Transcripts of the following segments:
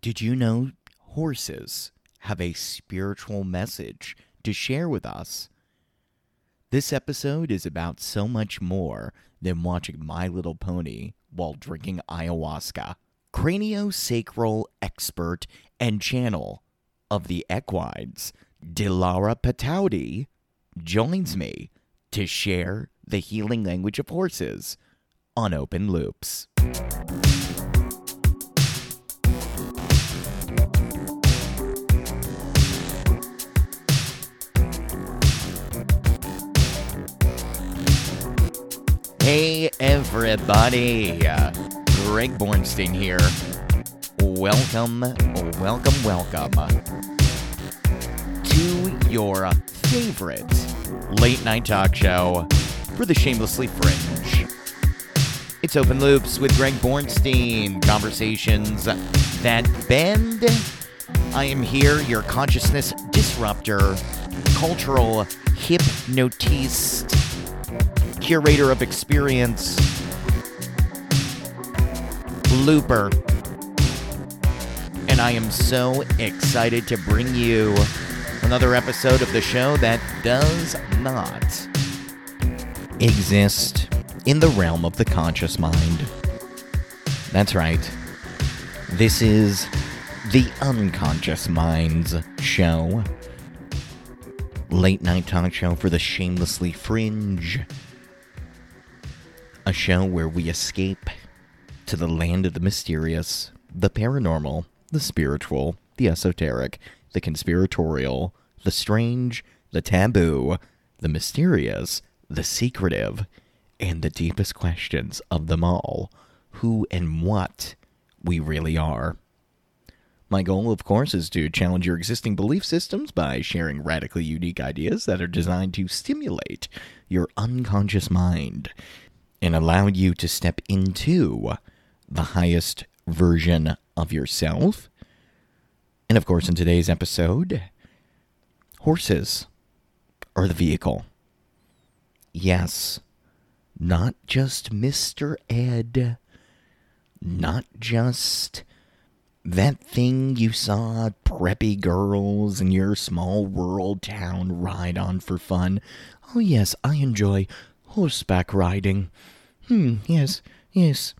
Did you know horses have a spiritual message to share with us? This episode is about so much more than watching My Little Pony while drinking ayahuasca. Craniosacral expert and channel of the equines, Dilara Pataudi, joins me to share the healing language of horses on Open Loops. Everybody. Greg Bornstein here. Welcome, welcome, welcome to your favorite late night talk show for the shamelessly fringe. It's Open Loops with Greg Bornstein. Conversations that bend. I am here, your consciousness disruptor, cultural hypnotist curator of experience, Looper. And I am so excited to bring you another episode of the show that does not exist in the realm of the conscious mind. That's right. This is the Unconscious Minds show. Late night talk show for the shamelessly fringe a show where we escape to the land of the mysterious, the paranormal, the spiritual, the esoteric, the conspiratorial, the strange, the taboo, the mysterious, the secretive, and the deepest questions of them all who and what we really are. My goal, of course, is to challenge your existing belief systems by sharing radically unique ideas that are designed to stimulate your unconscious mind and allow you to step into the highest version of yourself. And of course, in today's episode, horses are the vehicle. Yes, not just Mr. Ed, not just that thing you saw preppy girls in your small rural town ride on for fun. Oh, yes, I enjoy horseback riding. Hmm, yes, yes.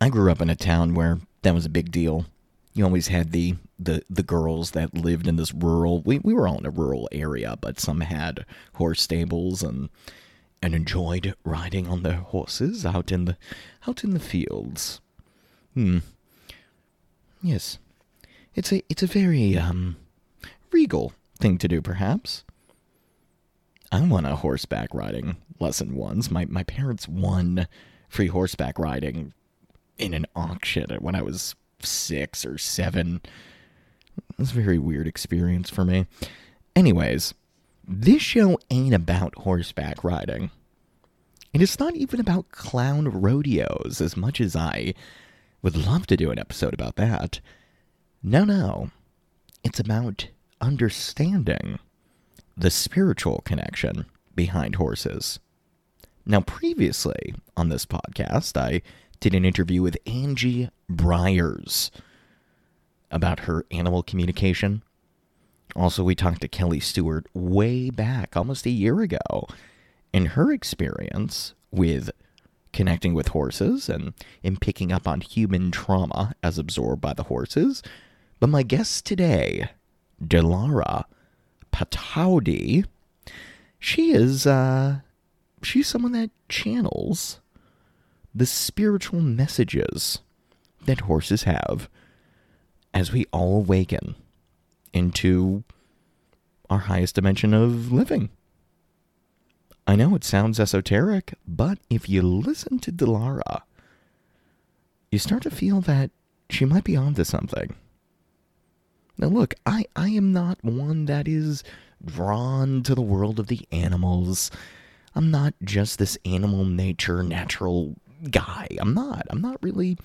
I grew up in a town where that was a big deal. You always had the the, the girls that lived in this rural we, we were all in a rural area, but some had horse stables and and enjoyed riding on their horses out in the out in the fields. Hmm. Yes. It's a it's a very um regal thing to do perhaps. I won a horseback riding lesson once. My my parents won free horseback riding in an auction when I was six or seven. It was a very weird experience for me. Anyways, this show ain't about horseback riding. And it's not even about clown rodeos as much as I would love to do an episode about that. No, no. It's about understanding the spiritual connection behind horses. Now, previously on this podcast, I did an interview with Angie Briers about her animal communication. Also, we talked to Kelly Stewart way back, almost a year ago, and her experience with connecting with horses and in picking up on human trauma as absorbed by the horses. But my guest today, Dilara Pataudi, she is uh, she's someone that channels the spiritual messages that horses have as we all awaken into our highest dimension of living. I know it sounds esoteric, but if you listen to Dilara, you start to feel that she might be onto something. Now, look, I, I am not one that is drawn to the world of the animals. I'm not just this animal nature, natural guy. I'm not. I'm not really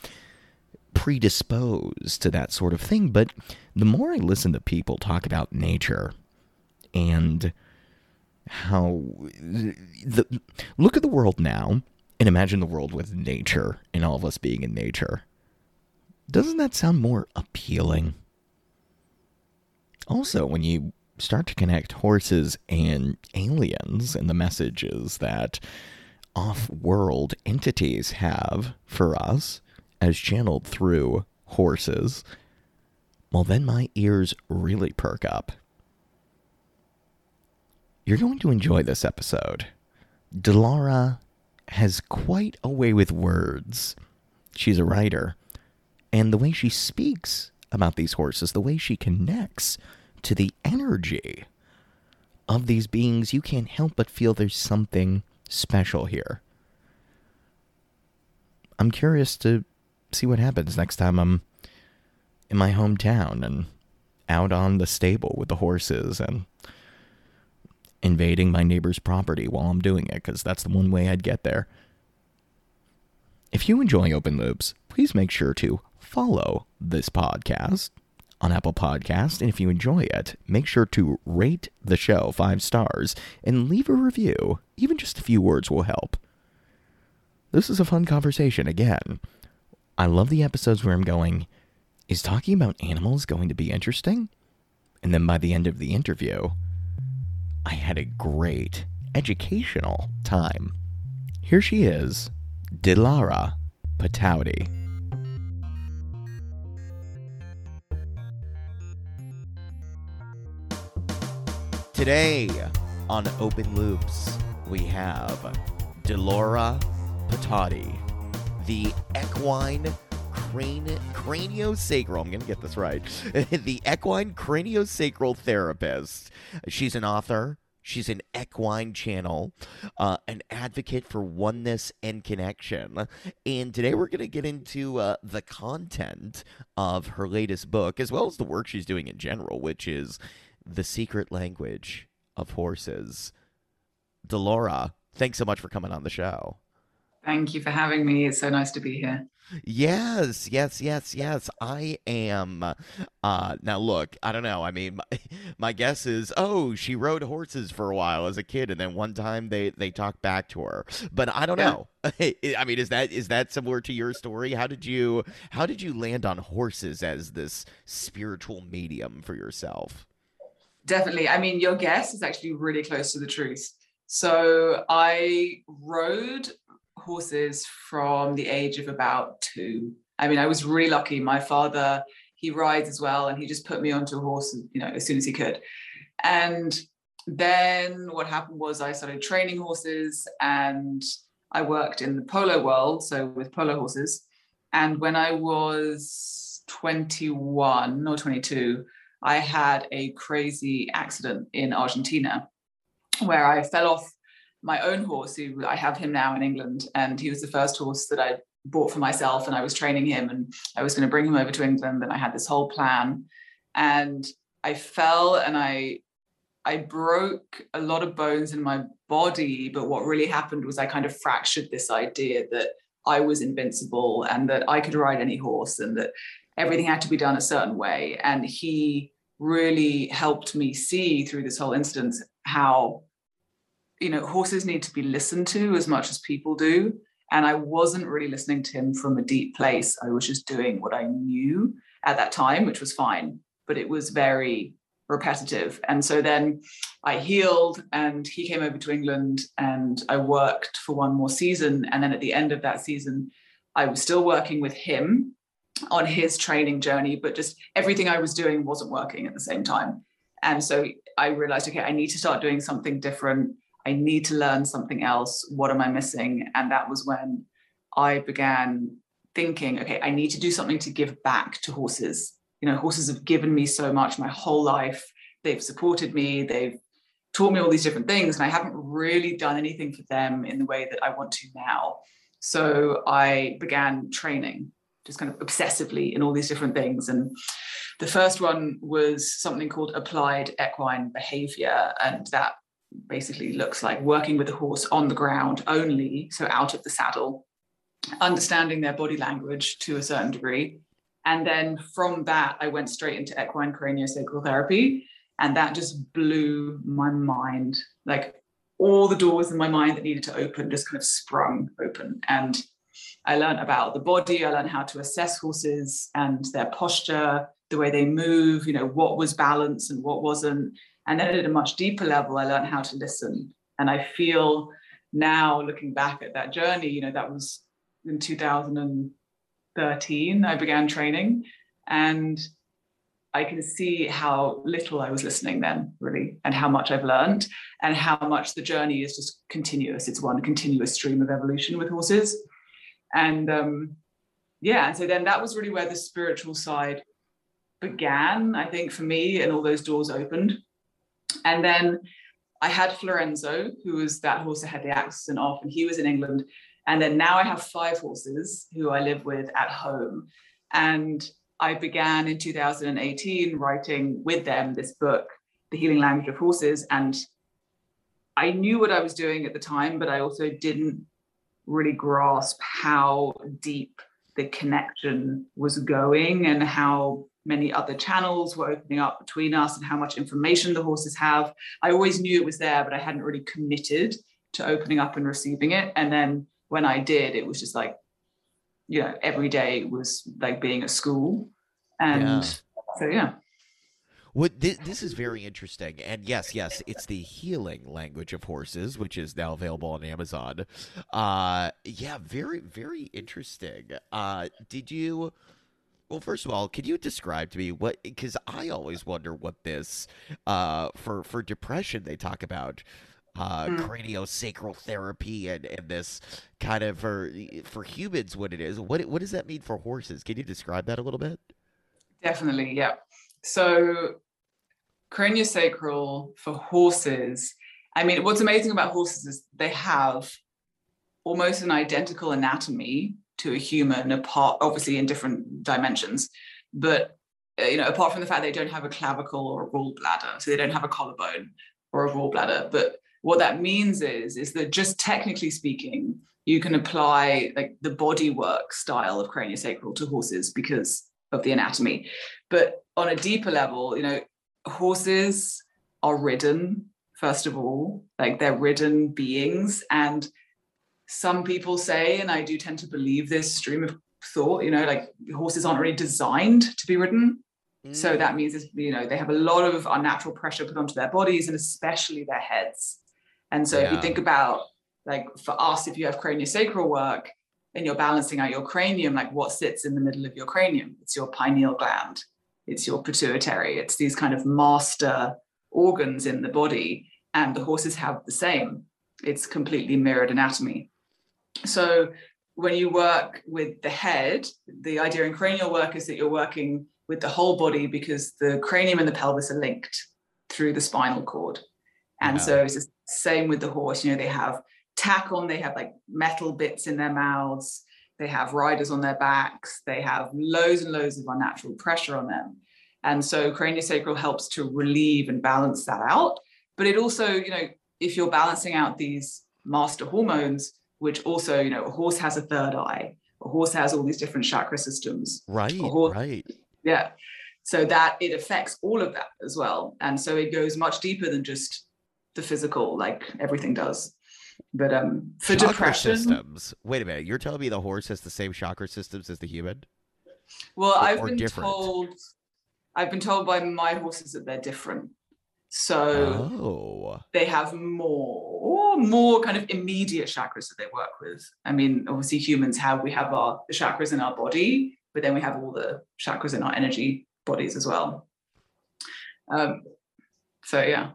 predisposed to that sort of thing. But the more I listen to people talk about nature and how the look at the world now and imagine the world with nature and all of us being in nature Doesn't that sound more appealing? Also, when you start to connect horses and aliens and the messages that off world entities have for us as channeled through horses, well, then my ears really perk up. You're going to enjoy this episode. Delara has quite a way with words. She's a writer. And the way she speaks about these horses, the way she connects to the energy of these beings, you can't help but feel there's something special here. I'm curious to see what happens next time I'm in my hometown and out on the stable with the horses and invading my neighbor's property while I'm doing it, because that's the one way I'd get there. If you enjoy Open Loops, please make sure to follow this podcast on Apple Podcast, and if you enjoy it, make sure to rate the show five stars and leave a review. Even just a few words will help. This is a fun conversation again. I love the episodes where I'm going, is talking about animals going to be interesting? And then by the end of the interview, I had a great educational time. Here she is, Dilara Pataudi. Today on Open Loops, we have Delora Pataudi, the equine crane, craniosacral. I'm going to get this right. the equine craniosacral therapist. She's an author. She's an equine channel, uh, an advocate for oneness and connection. And today we're going to get into uh, the content of her latest book, as well as the work she's doing in general, which is the Secret Language of Horses. Delora, thanks so much for coming on the show. Thank you for having me. It's so nice to be here. Yes, yes, yes, yes. I am. Uh, now, look, I don't know. I mean, my, my, guess is, oh, she rode horses for a while as a kid, and then one time they they talked back to her. But I don't yeah. know. I mean, is that is that similar to your story? How did you how did you land on horses as this spiritual medium for yourself? Definitely. I mean, your guess is actually really close to the truth. So I rode horses from the age of about two. I mean, I was really lucky. My father, he rides as well, and he just put me onto a horse, you know, as soon as he could. And then what happened was I started training horses and I worked in the polo world, so with polo horses. And when I was 21 or 22, I had a crazy accident in Argentina where I fell off my own horse, who I have him now in England, and he was the first horse that I bought for myself, and I was training him, and I was going to bring him over to England, and I had this whole plan, and I fell and I I broke a lot of bones in my body, but what really happened was I kind of fractured this idea that I was invincible and that I could ride any horse and that everything had to be done a certain way. And he really helped me see through this whole instance how, you know, horses need to be listened to as much as people do. And I wasn't really listening to him from a deep place. I was just doing what I knew at that time, which was fine, but it was very repetitive. And so then I healed and he came over to England and I worked for one more season. And then at the end of that season, I was still working with him on his training journey, but just everything I was doing wasn't working at the same time. And so I realized, okay, I need to start doing something different. I need to learn something else. What am I missing? And that was when I began thinking, okay, I need to do something to give back to horses. You know, horses have given me so much my whole life. They've supported me. They've taught me all these different things. And I haven't really done anything for them in the way that I want to now. So I began training just kind of obsessively in all these different things. And the first one was something called applied equine behavior. And that basically looks like working with the horse on the ground only, so out of the saddle, understanding their body language to a certain degree. And then from that, I went straight into equine craniosacral therapy. And that just blew my mind. Like all the doors in my mind that needed to open just kind of sprung open. And I learned about the body. I learned how to assess horses and their posture, the way they move, you know, what was balance and what wasn't. And then at a much deeper level, I learned how to listen. And I feel now looking back at that journey, you know, that was in 2013, I began training. And I can see how little I was listening then, really, and how much I've learned, and how much the journey is just continuous. It's one continuous stream of evolution with horses. And um, yeah, so then that was really where the spiritual side began, I think, for me, and all those doors opened. And then I had Florenzo, who was that horse that had the accident off, and he was in England. And then now I have five horses who I live with at home. And I began in 2018 writing with them this book, The Healing Language of Horses. And I knew what I was doing at the time, but I also didn't really grasp how deep the connection was going and how many other channels were opening up between us and how much information the horses have. I always knew it was there, but I hadn't really committed to opening up and receiving it. And then when I did, it was just like you know every day was like being at school and yeah. so yeah what this, this is very interesting, and yes, yes, it's the healing language of horses, which is now available on Amazon. Uh, yeah, very, very interesting. Uh, did you? Well, first of all, can you describe to me what? Because I always wonder what this, uh, for for depression they talk about uh, mm. craniosacral therapy and, and this kind of for for humans what it is. What what does that mean for horses? Can you describe that a little bit? Definitely, yeah. So craniosacral for horses. I mean, what's amazing about horses is they have almost an identical anatomy to a human, apart obviously in different dimensions, but uh, you know, apart from the fact they don't have a clavicle or a gallbladder, so they don't have a collarbone or a gallbladder, but what that means is is that just technically speaking you can apply like the body work style of craniosacral to horses because of the anatomy but on a deeper level you know horses are ridden first of all like they're ridden beings and some people say and i do tend to believe this stream of thought you know like horses aren't really designed to be ridden so that mm. means you know they have a lot of unnatural pressure put onto their bodies and especially their heads and so yeah. if you think about like for us, if you have craniosacral work and you're balancing out your cranium, like what sits in the middle of your cranium? It's your pineal gland, it's your pituitary, it's these kind of master organs in the body. And the horses have the same. It's completely mirrored anatomy. So when you work with the head, the idea in cranial work is that you're working with the whole body because the cranium and the pelvis are linked through the spinal cord. And yeah. so it's the same with the horse. You know, they have tack on, they have like metal bits in their mouths, they have riders on their backs, they have loads and loads of unnatural pressure on them. And so craniosacral helps to relieve and balance that out. But it also, you know, if you're balancing out these master hormones, which also, you know, a horse has a third eye, a horse has all these different chakra systems. Right. Horse, right. Yeah. So that it affects all of that as well. And so it goes much deeper than just the physical like everything does but um for chakra depression systems. Wait a minute. You're telling me the horse has the same chakra systems as the human? Well or, i've been different? told i've been told by my horses that they're different. So oh. they have more more kind of immediate chakras that they work with. I mean obviously humans have we have our the chakras in our body but then we have all the chakras in our energy bodies as well. Um so yeah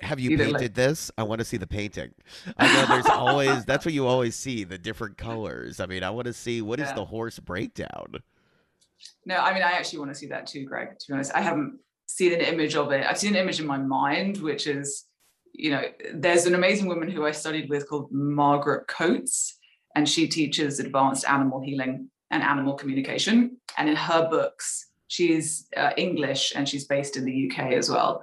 have you painted like... this? I want to see the painting. I know there's always that's what you always see the different colors. I mean, I want to see what yeah. is the horse breakdown. No, I mean, I actually want to see that too, Greg. To be honest, I haven't seen an image of it. I've seen an image in my mind, which is, you know, there's an amazing woman who I studied with called Margaret Coates, and she teaches advanced animal healing and animal communication. And in her books, she's uh, English and she's based in the UK as well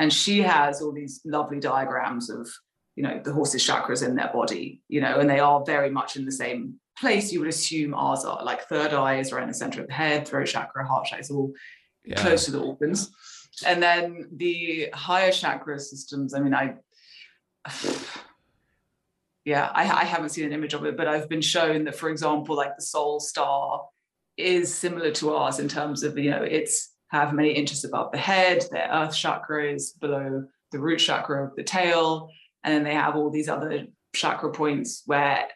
and she has all these lovely diagrams of you know the horse's chakras in their body you know and they are very much in the same place you would assume ours are like third eye is right in the center of the head throat chakra heart chakra is all yeah. close to the organs and then the higher chakra systems i mean i yeah, I, I haven't seen an image of it, but I've been shown that, for example, like the soul star is similar to ours in terms of you know it's have many inches above the head. Their earth chakra is below the root chakra of the tail, and then they have all these other chakra points where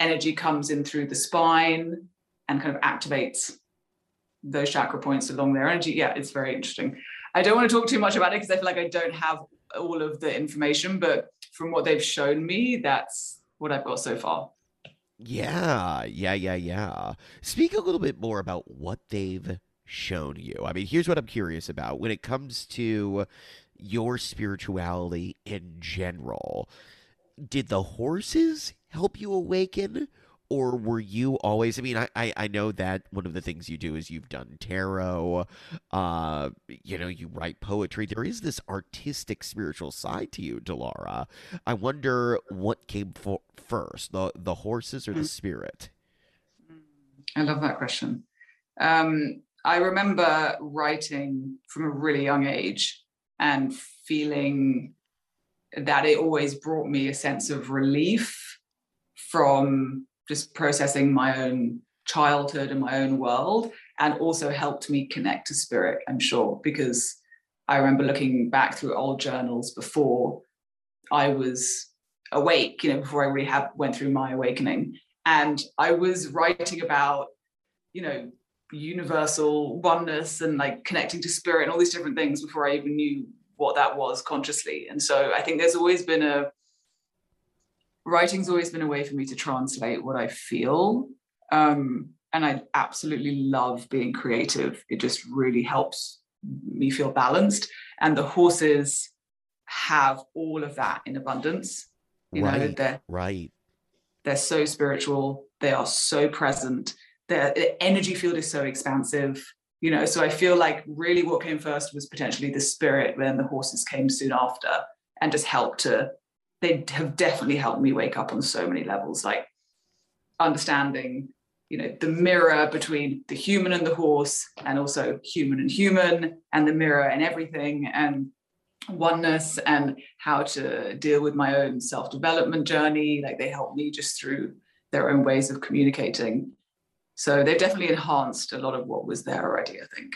energy comes in through the spine and kind of activates those chakra points along their energy. Yeah, it's very interesting. I don't want to talk too much about it because I feel like I don't have all of the information, but from what they've shown me, that's what I've got so far. Yeah, yeah, yeah, yeah. Speak a little bit more about what they've shown you. I mean, here's what I'm curious about when it comes to your spirituality in general. Did the horses help you awaken? or were you always i mean I, I, I know that one of the things you do is you've done tarot uh you know you write poetry there is this artistic spiritual side to you delara i wonder what came for first the the horses or the mm. spirit i love that question um i remember writing from a really young age and feeling that it always brought me a sense of relief from just processing my own childhood and my own world and also helped me connect to spirit i'm sure because i remember looking back through old journals before i was awake you know before i really had went through my awakening. And i was writing about you know universal oneness and like connecting to spirit and all these different things before i even knew what that was consciously and so i think there's always been a writing's always been a way for me to translate what I feel. Um, and I absolutely love being creative. It just really helps me feel balanced. And the horses have all of that in abundance. You right, know, they're right. They're so spiritual. They are so present. Their energy field is so expansive. You know, so I feel like really what came first was potentially the spirit, then the horses came soon after and just helped to they have definitely helped me wake up on so many levels, like understanding, you know, the mirror between the human and the horse, and also human and human, and the mirror and everything, and oneness, and how to deal with my own self development journey. Like they help me just through their own ways of communicating. So they've definitely enhanced a lot of what was there already, I think.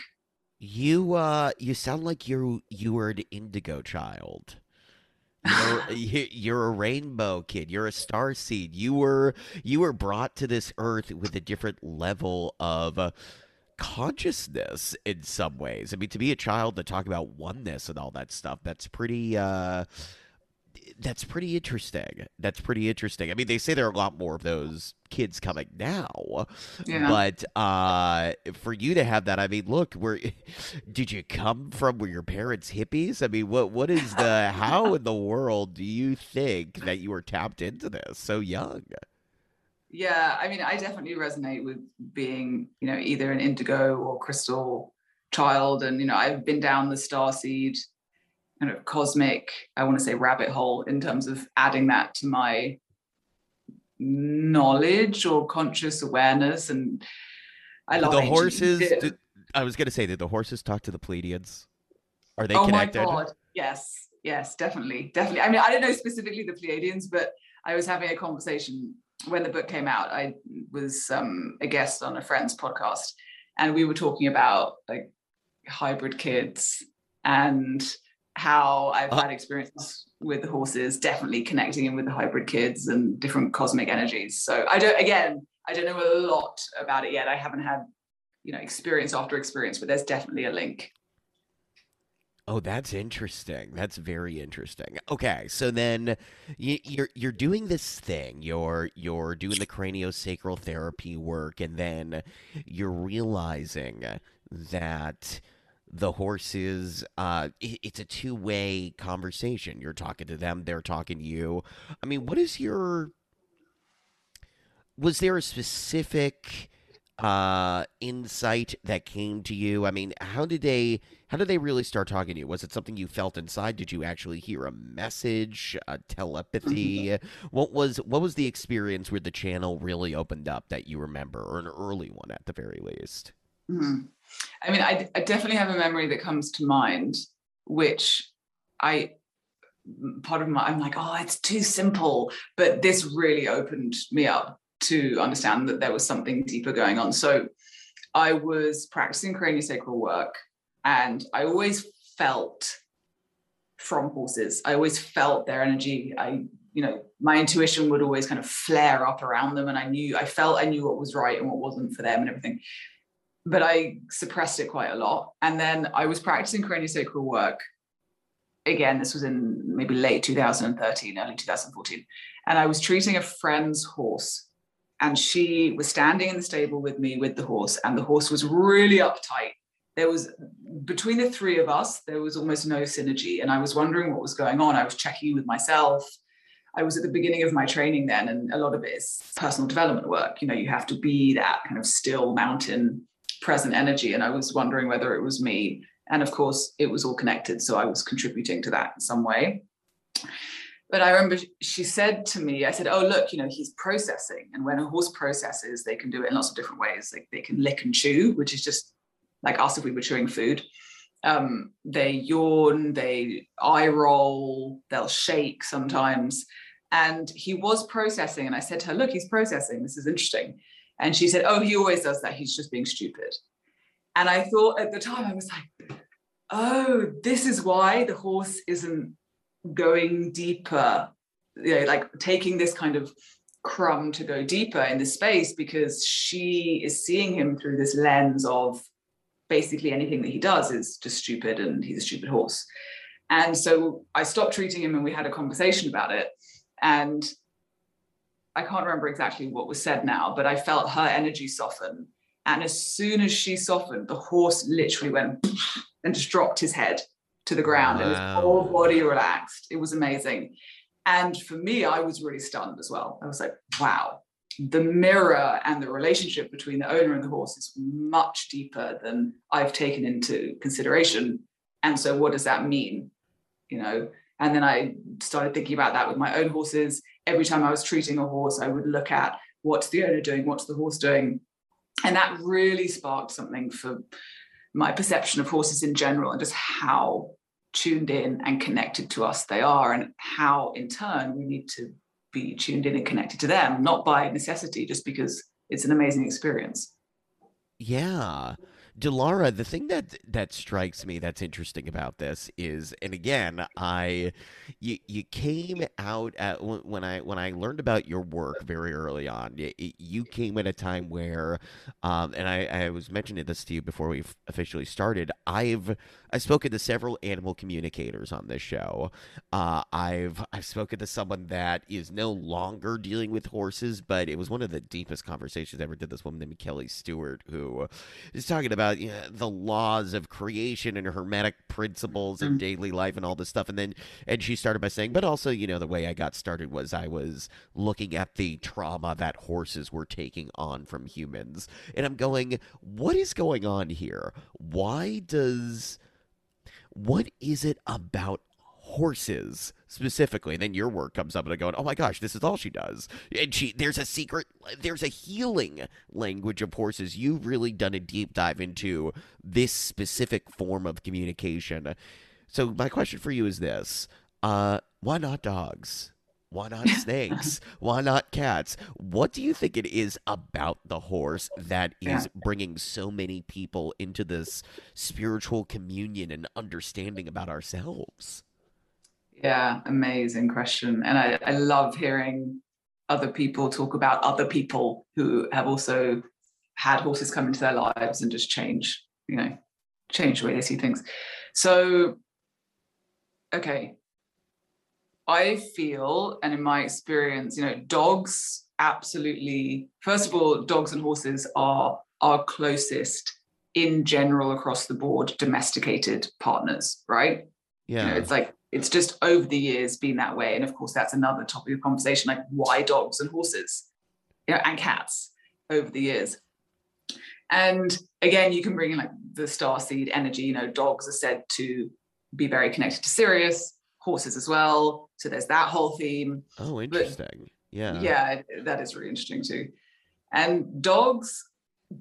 You uh you sound like you you were an indigo child. You're, you're a rainbow kid. You're a star seed. You were you were brought to this earth with a different level of uh, consciousness in some ways. I mean, to be a child to talk about oneness and all that stuff, that's pretty. Uh, that's pretty interesting. That's pretty interesting. I mean, they say there are a lot more of those kids coming now, yeah. but uh, for you to have that, I mean, look, where did you come from? Were your parents hippies? I mean, what what is the how in the world do you think that you were tapped into this so young? Yeah, I mean, I definitely resonate with being, you know, either an indigo or crystal child, and you know, I've been down the star seed kind of cosmic, I want to say rabbit hole in terms of adding that to my knowledge or conscious awareness. And I love the horses. Did, I was going to say, did the horses talk to the Pleiadians? Are they oh connected? my God. Yes. Yes, definitely. Definitely. I mean, I don't know specifically the Pleiadians, but I was having a conversation when the book came out. I was um, a guest on a friend's podcast and we were talking about like hybrid kids and how I've uh, had experiences with the horses, definitely connecting in with the hybrid kids and different cosmic energies. So I don't, again, I don't know a lot about it yet. I haven't had, you know, experience after experience, but there's definitely a link. Oh, that's interesting. That's very interesting. Okay, so then you, you're you're doing this thing. You're you're doing the craniosacral therapy work, and then you're realizing that the horses uh it's a two-way conversation. You're talking to them they're talking to you. I mean what is your was there a specific uh insight that came to you? I mean how did they how did they really start talking to you? Was it something you felt inside? Did you actually hear a message a telepathy? What was what was the experience where the channel really opened up that you remember or an early one at the very least? Mm-hmm. I mean, I, I definitely have a memory that comes to mind, which I part of my i'm like oh it's too simple. But this really opened me up to understand that there was something deeper going on. So i was practicing craniosacral work and i always felt from horses. I always felt their energy. I you know my intuition would always kind of flare up around them and i knew i felt i knew what was right and what wasn't for them and everything but i suppressed it quite a lot and then i was practicing craniosacral work again, this was in maybe late 2013, early 2014. And I was treating a friend's horse. And she was standing in the stable with me with the horse, and the horse was really uptight. There was between the three of us, there was almost no synergy. And I was wondering what was going on. I was checking with myself. I was at the beginning of my training then, and a lot of it is personal development work. You know, you have to be that kind of still mountain present energy. And I was wondering whether it was me and of course, it was all connected. So I was contributing to that in some way. But I remember she said to me, I said, Oh, look, you know, he's processing. And when a horse processes, they can do it in lots of different ways. Like they can lick and chew, which is just like us if we were chewing food. Um, they yawn, they eye roll, they'll shake sometimes. And he was processing. And I said to her, Look, he's processing. This is interesting. And she said, Oh, he always does that. He's just being stupid. And I thought at the time, I was like, oh, this is why the horse isn't going deeper, you know, like taking this kind of crumb to go deeper in the space because she is seeing him through this lens of basically anything that he does is just stupid and he's a stupid horse. And so I stopped treating him and we had a conversation about it. And I can't remember exactly what was said now, but I felt her energy soften and as soon as she softened, the horse literally went and just dropped his head to the ground wow. and his whole body relaxed. It was amazing. And for me, I was really stunned as well. I was like, wow, the mirror and the relationship between the owner and the horse is much deeper than I've taken into consideration. And so, what does that mean? You know, and then I started thinking about that with my own horses. Every time I was treating a horse, I would look at what's the owner doing, what's the horse doing, and that really sparked something for my perception of horses in general and just how tuned in and connected to us they are and how in turn we need to be tuned in and connected to them not by necessity just because it's an amazing experience. Yeah Delara, the thing that that strikes me that's interesting about this is, and again, I, you, you came out at when I when I learned about your work very early on. You, you came at a time where, um, and I, I was mentioning this to you before we officially started. I've I've spoken to several animal communicators on this show. Uh, I've I've spoken to someone that is no longer dealing with horses, but it was one of the deepest conversations I ever did. This woman named Kelly Stewart, who is talking about you know, the laws of creation and hermetic principles and mm. daily life and all this stuff. And then and she started by saying, but also you know the way I got started was I was looking at the trauma that horses were taking on from humans, and I'm going, what is going on here? Why does what is it about horses specifically and then your work comes up and i'm going oh my gosh this is all she does and she there's a secret there's a healing language of horses you've really done a deep dive into this specific form of communication so my question for you is this uh why not dogs why not snakes? Why not cats? What do you think it is about the horse that is yeah. bringing so many people into this spiritual communion and understanding about ourselves? Yeah, amazing question. And I, I love hearing other people talk about other people who have also had horses come into their lives and just change, you know, change the way they see things. So, okay, I feel, and in my experience, you know, dogs absolutely, first of all, dogs and horses are our closest in general across the board domesticated partners, right? Yeah. You know, it's like, it's just over the years been that way. And of course, that's another topic of conversation like why dogs and horses, you know, and cats over the years. And again, you can bring in like the star seed energy. You know, dogs are said to be very connected to Sirius, horses as well. So there's that whole theme. Oh, interesting. But, yeah. Yeah, that is really interesting too. And dogs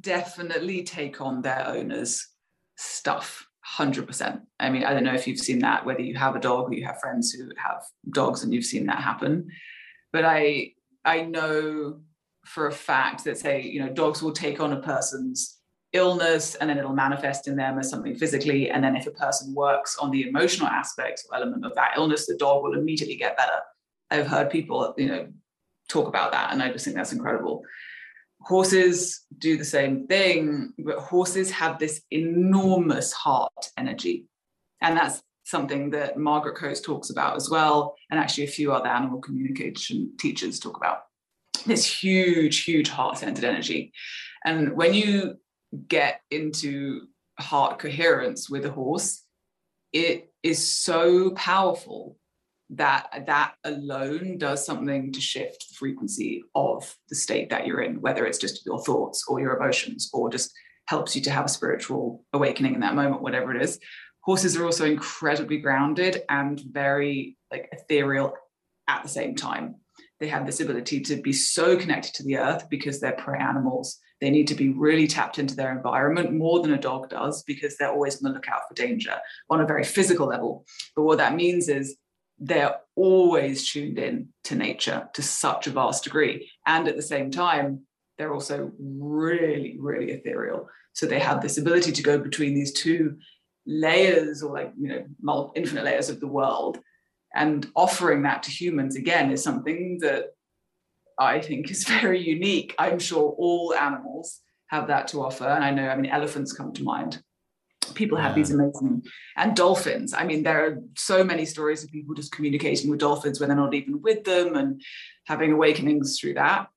definitely take on their owners' stuff 100%. I mean, I don't know if you've seen that, whether you have a dog or you have friends who have dogs and you've seen that happen. But I I know for a fact that say, you know, dogs will take on a person's illness and then it'll manifest in them as something physically. And then if a person works on the emotional aspects or element of that illness, the dog will immediately get better. I've heard people, you know, talk about that. And I just think that's incredible. Horses do the same thing, but horses have this enormous heart energy. And that's something that Margaret Coates talks about as well. And actually, a few other animal communication teachers talk about this huge, huge heart centered energy. And when you get into heart coherence with a horse, it is so powerful that that alone does something to shift the frequency of the state that you're in, whether it's just your thoughts or your emotions, or just helps you to have a spiritual awakening in that moment, whatever it is. Horses are also incredibly grounded and very like ethereal at the same time. They have this ability to be so connected to the earth because they're prey animals. They need to be really tapped into their environment more than a dog does because they're always on the lookout for danger on a very physical level. But what that means is they're always tuned in to nature to such a vast degree. And at the same time, they're also really, really ethereal. So they have this ability to go between these two layers or like, you know, infinite layers of the world. And offering that to humans again is something that I think is very unique. I'm sure all animals have that to offer. And I know, I mean, elephants come to mind people have yeah. these amazing and dolphins. I mean there are so many stories of people just communicating with dolphins when they're not even with them and having awakenings through that.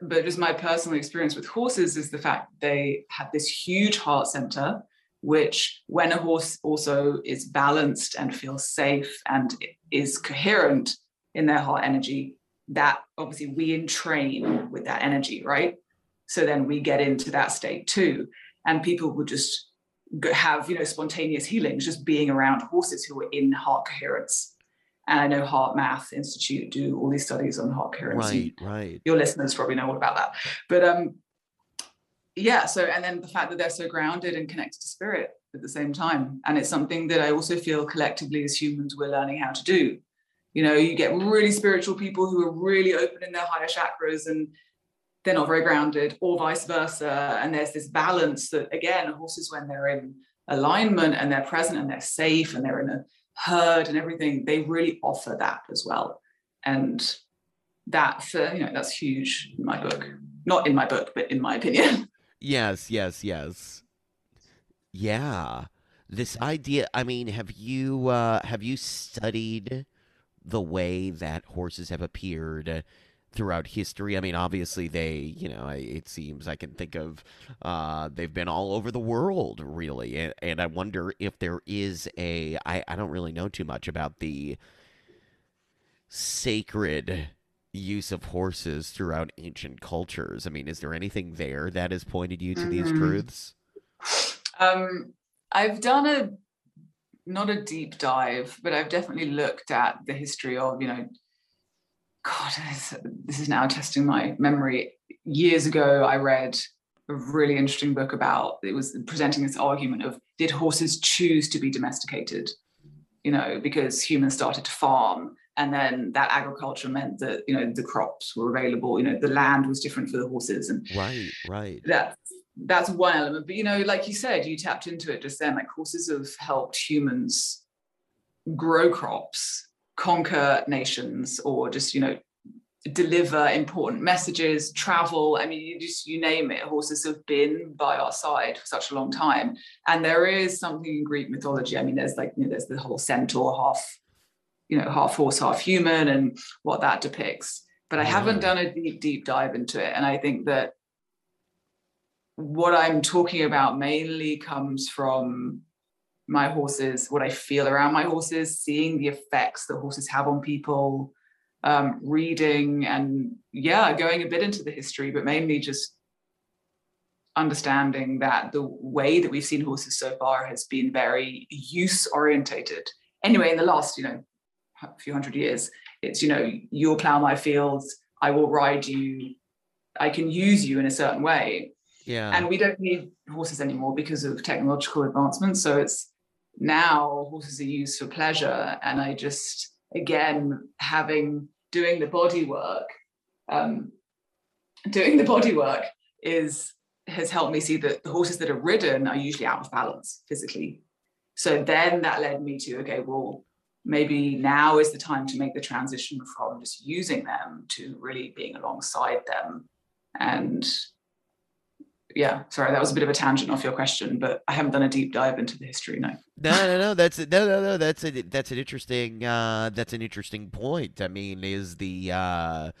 But just my personal experience with horses is the fact they have this huge heart center which when a horse also is balanced and feels safe and is coherent in their heart energy that obviously we entrain with that energy right? So then we get into that state too. And people would just have you know spontaneous healings just being around horses who are in heart coherence. And i know HeartMath institute do all these studies on heart coherence right right. your listeners probably know all about that. But um yeah so and then the fact that they're so grounded and connected to spirit at the same time. And it's something that i also feel collectively as humans we're learning how to do. You know you get really spiritual people who are really open in their higher chakras and they're not very grounded, or vice versa. And there's this balance that, again, horses, when they're in alignment and they're present and they're safe and they're in a herd and everything, they really offer that as well. And that's, uh, you know, that's huge in my book. Not in my book, but in my opinion. Yes, yes, yes. Yeah. This idea, I mean, have you uh have you studied the way that horses have appeared throughout history. I mean, obviously they, you know, it seems I can think of uh, they've been all over the world, really, and, and I wonder if there is a. I I don't really know too much about the sacred use of horses throughout ancient cultures. I mean, is there anything there that has pointed you to mm-hmm. these truths? Um, I've done a not a deep dive, but I've definitely looked at the history of, you know, God, this is now testing my memory. Years ago, I read a really interesting book about it was presenting this argument of did horses choose to be domesticated? You know, because humans started to farm, and then that agriculture meant that you know the crops were available. You know, the land was different for the horses, and right, right. That's that's one element. But you know, like you said, you tapped into it just then. Like horses have helped humans grow crops conquer nations or just you know deliver important messages travel. I mean you just you name it horses have been by our side for such a long time. And there is something in greek mythology. I mean there's like you know, there's the whole centaur half you know half horse half human and what that depicts. But i haven't mm. done a deep deep dive into it. And i think that what i'm talking about mainly comes from my horses, what I feel around my horses, seeing the effects that horses have on people, um, reading, and yeah, going a bit into the history, but mainly just understanding that the way that we've seen horses so far has been very use orientated. Anyway, in the last, you know, few hundred years, it's, you know, you'll plow my fields, I will ride you, I can use you in a certain way. Yeah. And we don't need horses anymore because of technological advancements. So it's now horses are used for pleasure? And i just again having doing the body work um, doing the body work is has helped me see that the horses that are ridden are usually out of balance physically. So then that led me to okay well maybe now is the time to make the transition from just using them to really being alongside them and yeah, sorry, that was a bit of a tangent off your question, but I haven't done a deep dive into the history. No, no, no, no. That's no, no, no. That's a, that's an interesting. Uh, that's an interesting point. I mean, is the uh,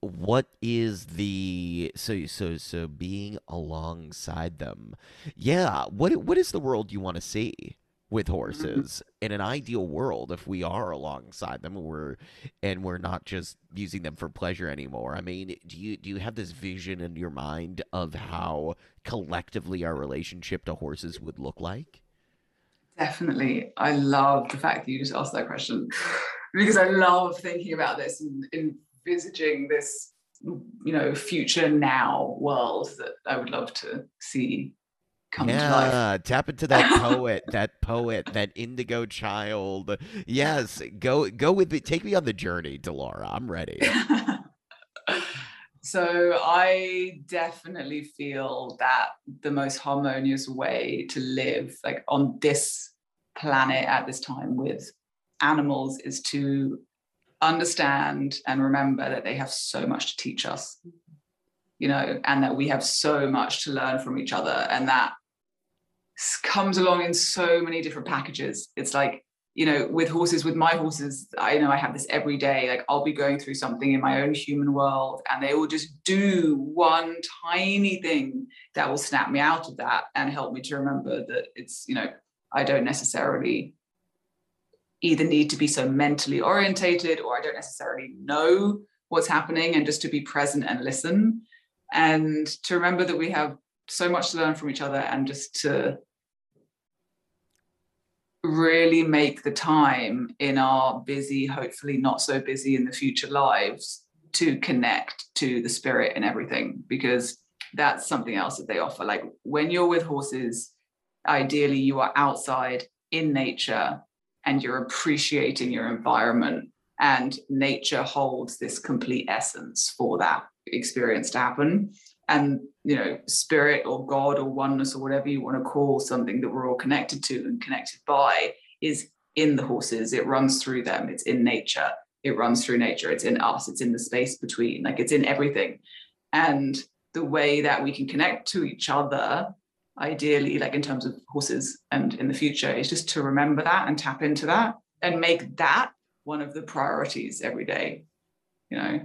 what is the so so so being alongside them? Yeah. What what is the world you want to see? With mm-hmm. horses in an ideal world if we are alongside them we're and we're not just using them for pleasure anymore. I mean do you do you have this vision in your mind of how collectively our relationship to horses would look like? Definitely. I love the fact that you just asked that question because i love thinking about this and envisaging this you know future now world that i would love to see come yeah, tap into that poet, that poet, that indigo child. Yes, go go with me. Take me on the journey, Delara. I'm ready. so I definitely feel that the most harmonious way to live, like on this planet at this time with animals, is to understand and remember that they have so much to teach us you know, and that we have so much to learn from each other, and that comes along in so many different packages. It's like, you know, with horses, with my horses, I know I have this every day. Like I'll be going through something in my own human world, and they will just do one tiny thing that will snap me out of that and help me to remember that it's, you know, I don't necessarily either need to be so mentally orientated or I don't necessarily know what's happening and just to be present and listen and to remember that we have so much to learn from each other and just to really make the time in our busy, hopefully not so busy in the future lives to connect to the spirit and everything, because that's something else that they offer. Like when you're with horses, ideally you are outside in nature and you're appreciating your environment, and nature holds this complete essence for that experience to happen and you know spirit or god or oneness or whatever you want to call something that we're all connected to and connected by is in the horses. It runs through them. It's in nature. It runs through nature. It's in us. It's in the space between. Like it's in everything. And the way that we can connect to each other ideally like in terms of horses and in the future is just to remember that and tap into that and make that one of the priorities every day you know?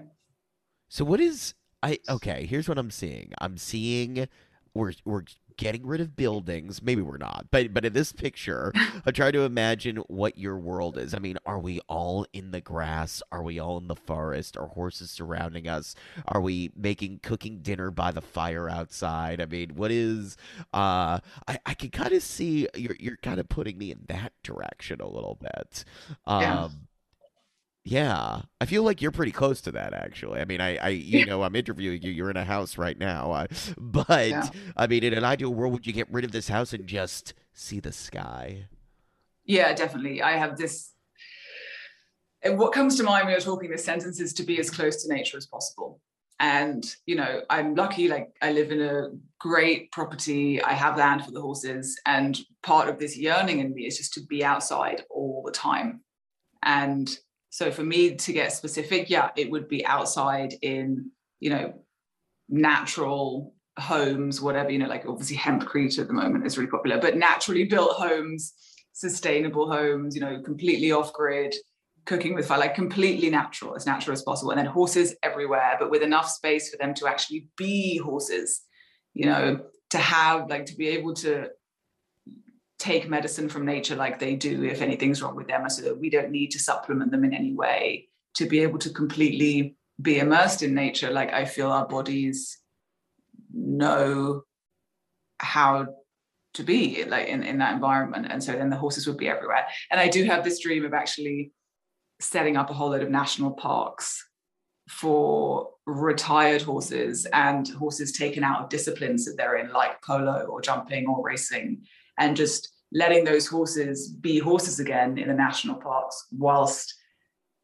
So what is I okay. Here's what I'm seeing. I'm seeing we're we're getting rid of buildings. Maybe we're not, but but in this picture, I try to imagine what your world is. I mean, are we all in the grass? Are we all in the forest? Are horses surrounding us? Are we making cooking dinner by the fire outside? I mean, what is? Uh, I I can kind of see you're you're kind of putting me in that direction a little bit. Um, yeah yeah, I feel like you're pretty close to that, actually. I mean, I, I you know, I'm interviewing you. You're in a house right now, uh, but yeah. I mean, in an ideal world, would you get rid of this house and just see the sky? Yeah, definitely. I have this. What comes to mind when you're talking this sentence is to be as close to nature as possible. And you know, I'm lucky. Like I live in a great property. I have land for the horses, and part of this yearning in me is just to be outside all the time. And so for me to get specific, yeah, it would be outside in, you know, natural homes, whatever, you know, like obviously hempcrete at the moment is really popular, but naturally built homes, sustainable homes, you know, completely off grid, cooking with fire, like completely natural, as natural as possible. And then horses everywhere, but with enough space for them to actually be horses, you mm. know, to have like to be able to take medicine from nature like they do if anything's wrong with them so that we don't need to supplement them in any way to be able to completely be immersed in nature. Like i feel our bodies know how to be like in, in that environment and so then the horses would be everywhere. And i do have this dream of actually setting up a whole load of national parks for retired horses and horses taken out of disciplines that they're in like polo or jumping or racing and just letting those horses be horses again in the national parks whilst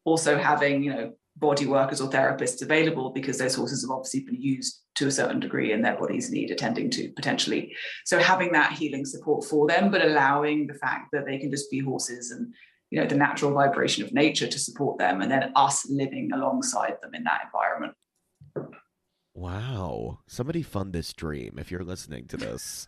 also having you know body workers or therapists available because those horses have obviously been used to a certain degree and their bodies need attending to potentially so having that healing support for them but allowing the fact that they can just be horses and you know the natural vibration of nature to support them and then us living alongside them in that environment Wow. Somebody fund this dream if you're listening to this.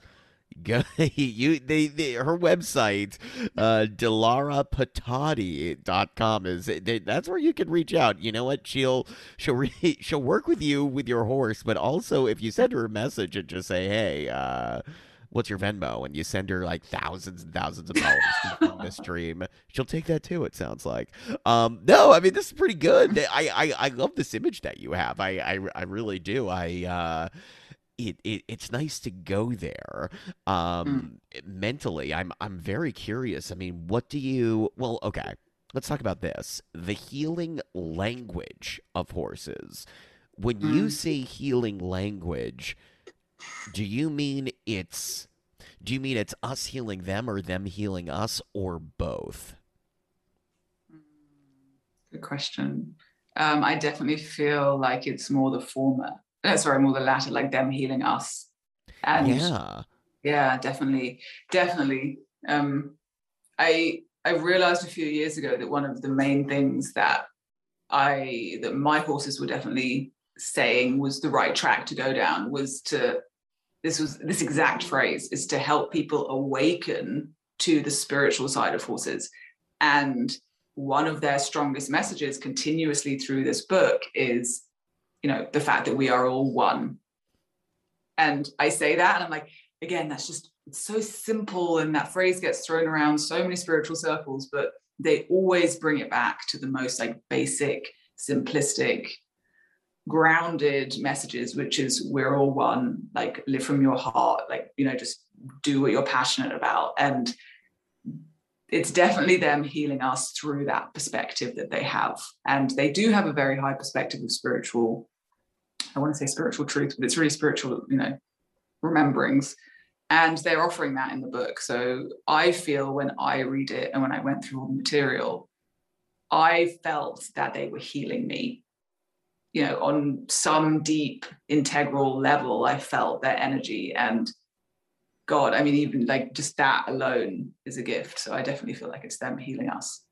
Go, you they, they her website uh delarapataudi.com is they, that's where you can reach out you know what she'll she'll re, she'll work with you with your horse but also if you send her a message and just say hey uh what's your Venmo? And you send her like thousands and thousands of dollars to fund this dream. She'll take that too. It sounds like. Um, no, I mean this is pretty good. I, I I love this image that you have. I I, I really do. I uh, it, it it's nice to go there. Um, mentally, I'm I'm very curious. I mean, what do you? Well, okay. Let's talk about this. The healing language of horses. When you Mm. say healing language, do you mean it's do you mean it's us healing them or them healing us or both? Good question. Um, I definitely feel like it's more the former. Uh, sorry, more the latter, like them healing us. And yeah. yeah, definitely, definitely. Um, I I realized a few years ago that one of the main things that I that my horses were definitely saying was the right track to go down was to this was this exact phrase is to help people awaken to the spiritual side of horses and one of their strongest messages continuously through this book is you know the fact that we are all one. And i say that and i'm like again that's just it's so simple and that phrase gets thrown around so many spiritual circles but they always bring it back to the most like basic simplistic grounded messages which is we're all one like live from your heart like you know just do what you're passionate about. And it's definitely them healing us through that perspective that they have. And they do have a very high perspective of spiritual i want to say spiritual truth but it's really spiritual you know rememberings. And they're offering that in the book. So i feel when i read it and when i went through all the material i felt that they were healing me. You know on some deep integral level i felt their energy and god i mean even like just that alone is a gift. So i definitely feel like it's them healing us.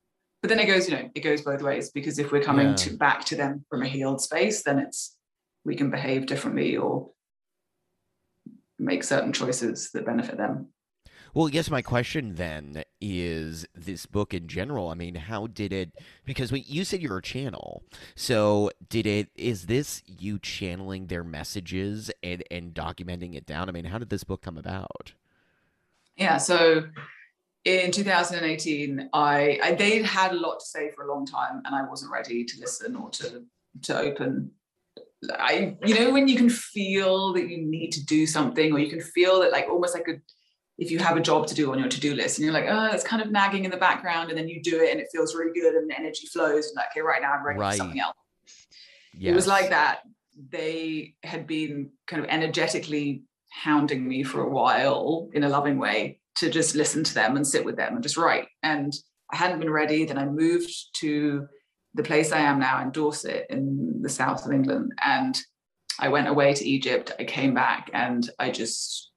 But then it goes you know it goes both ways because if we're coming Yeah. to back to them from a healed space then it's we can behave differently or make certain choices that benefit them Well, I guess my question then is this book in general. I mean, how did it? Because when you said you're a channel, so did it? Is this you channeling their messages and and documenting it down? I mean, how did this book come about? Yeah, so in 2018, I, I they'd had a lot to say for a long time, and I wasn't ready to listen or to to open. I, you know, when you can feel that you need to do something, or you can feel that like almost like a if you have a job to do on your to-do list and you're like, oh, it's kind of nagging in the background, and then you do it and it feels really good and the energy flows, and like, okay, right now I'm ready Right. for something else. Yes. It was like that. They had been kind of energetically hounding me for a while in a loving way to just listen to them and sit with them and just write. And I hadn't been ready. Then I moved to the place I am now in Dorset in the south of England. And I went away to Egypt. I came back and I just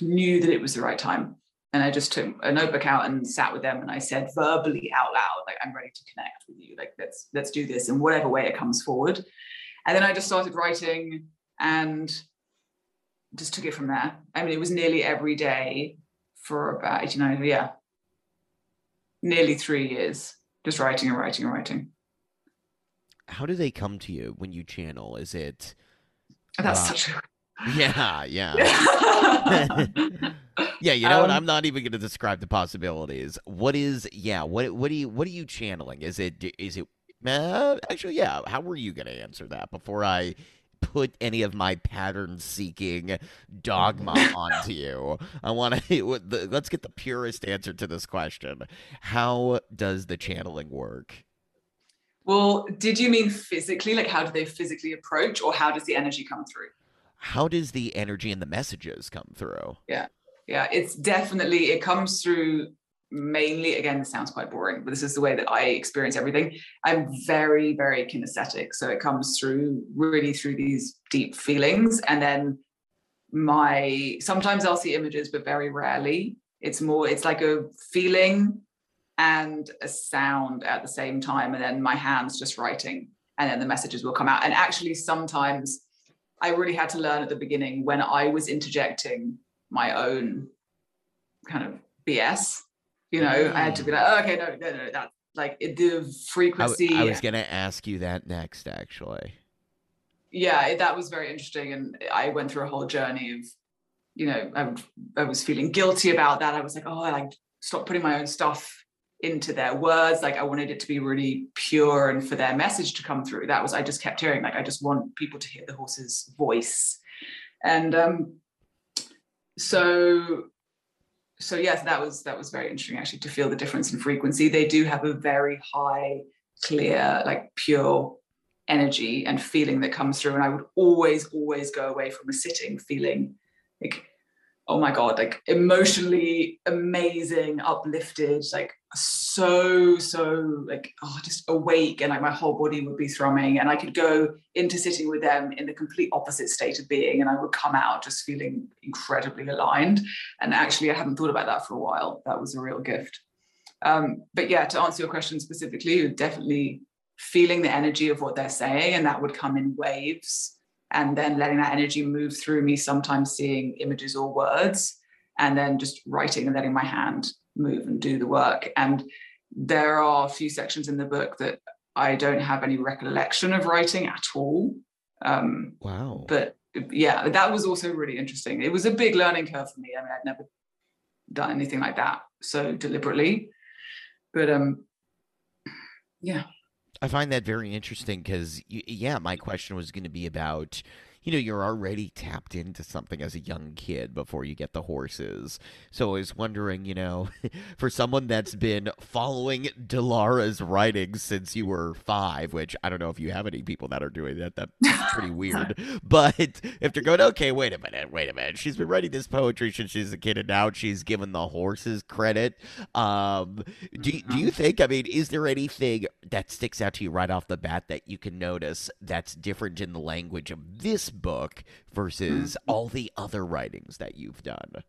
knew that it was the right time. And I just took a notebook out and sat with them and I said verbally out loud, like, I'm ready to connect with you. Like, let's let's do this in whatever way it comes forward. And then I just started writing and just took it from there. I mean, it was nearly every day for about 89, yeah, nearly three years, just writing and writing and writing. How do they come to you when you channel? Is it? That's Wow. such a Yeah, yeah. yeah. You know what? Um, I'm not even going to describe the possibilities. What is? Yeah, what what do you what are you channeling? Is it is it? Uh, actually, yeah. How were you going to answer that before I put any of my pattern seeking dogma onto you? I want to. Let's get the purest answer to this question. How does the channeling work? well, did you mean physically? Like, how do they physically approach, or how does the energy come through? How does the energy and the messages come through? Yeah, yeah it's definitely it comes through mainly again sounds quite boring but this is the way that i experience everything. I'm very very kinesthetic so it comes through really through these deep feelings and then my sometimes i'll see images but very rarely. It's more it's like a feeling and a sound at the same time and then my hands just writing and then the messages will come out. And actually sometimes i really had to learn at the beginning when i was interjecting my own kind of bs you know, I had to be like, oh, okay, no, no, no, that like the frequency. I, I was gonna ask you that next, actually. Yeah, it, that was very interesting, and I went through a whole journey of, you know, I, I was feeling guilty about that. I was like, oh, I like stop putting my own stuff into their words. Like I wanted it to be really pure and for their message to come through. That was I just kept hearing like I just want people to hear the horse's voice, and um, so so yes, that was that was very interesting actually to feel the difference in frequency. They do have a very high, clear, like pure energy and feeling that comes through. And I would always, always go away from a sitting feeling like oh my god like emotionally amazing uplifted like so so like oh just awake and like my whole body would be thrumming and i could go into sitting with them in the complete opposite state of being and i would come out just feeling incredibly aligned. And actually i hadn't thought about that for a while. That was a real gift. Um, but yeah to answer your question specifically definitely feeling the energy of what they're saying and that would come in waves and then letting that energy move through me, sometimes seeing images or words, and then just writing and letting my hand move and do the work. And there are a few sections in the book that I don't have any recollection of writing at all. Um, wow. But yeah, that was also really interesting. It was a big learning curve for me. I mean, I'd never done anything like that so deliberately. But um, yeah. I find that very interesting because, yeah, my question was going to be about you know, you're already tapped into something as a young kid before you get the horses. So I was wondering, you know, for someone that's been following Delara's writings since you were five, which I don't know if you have any people that are doing that. That's pretty weird. but if they're going, okay, wait a minute, wait a minute. She's been writing this poetry since she's a kid, and now she's given the horses credit. Um, do, do you mm-hmm. think, I mean, is there anything that sticks out to you right off the bat that you can notice that's different in the language of this book versus mm-hmm. all the other writings that you've done?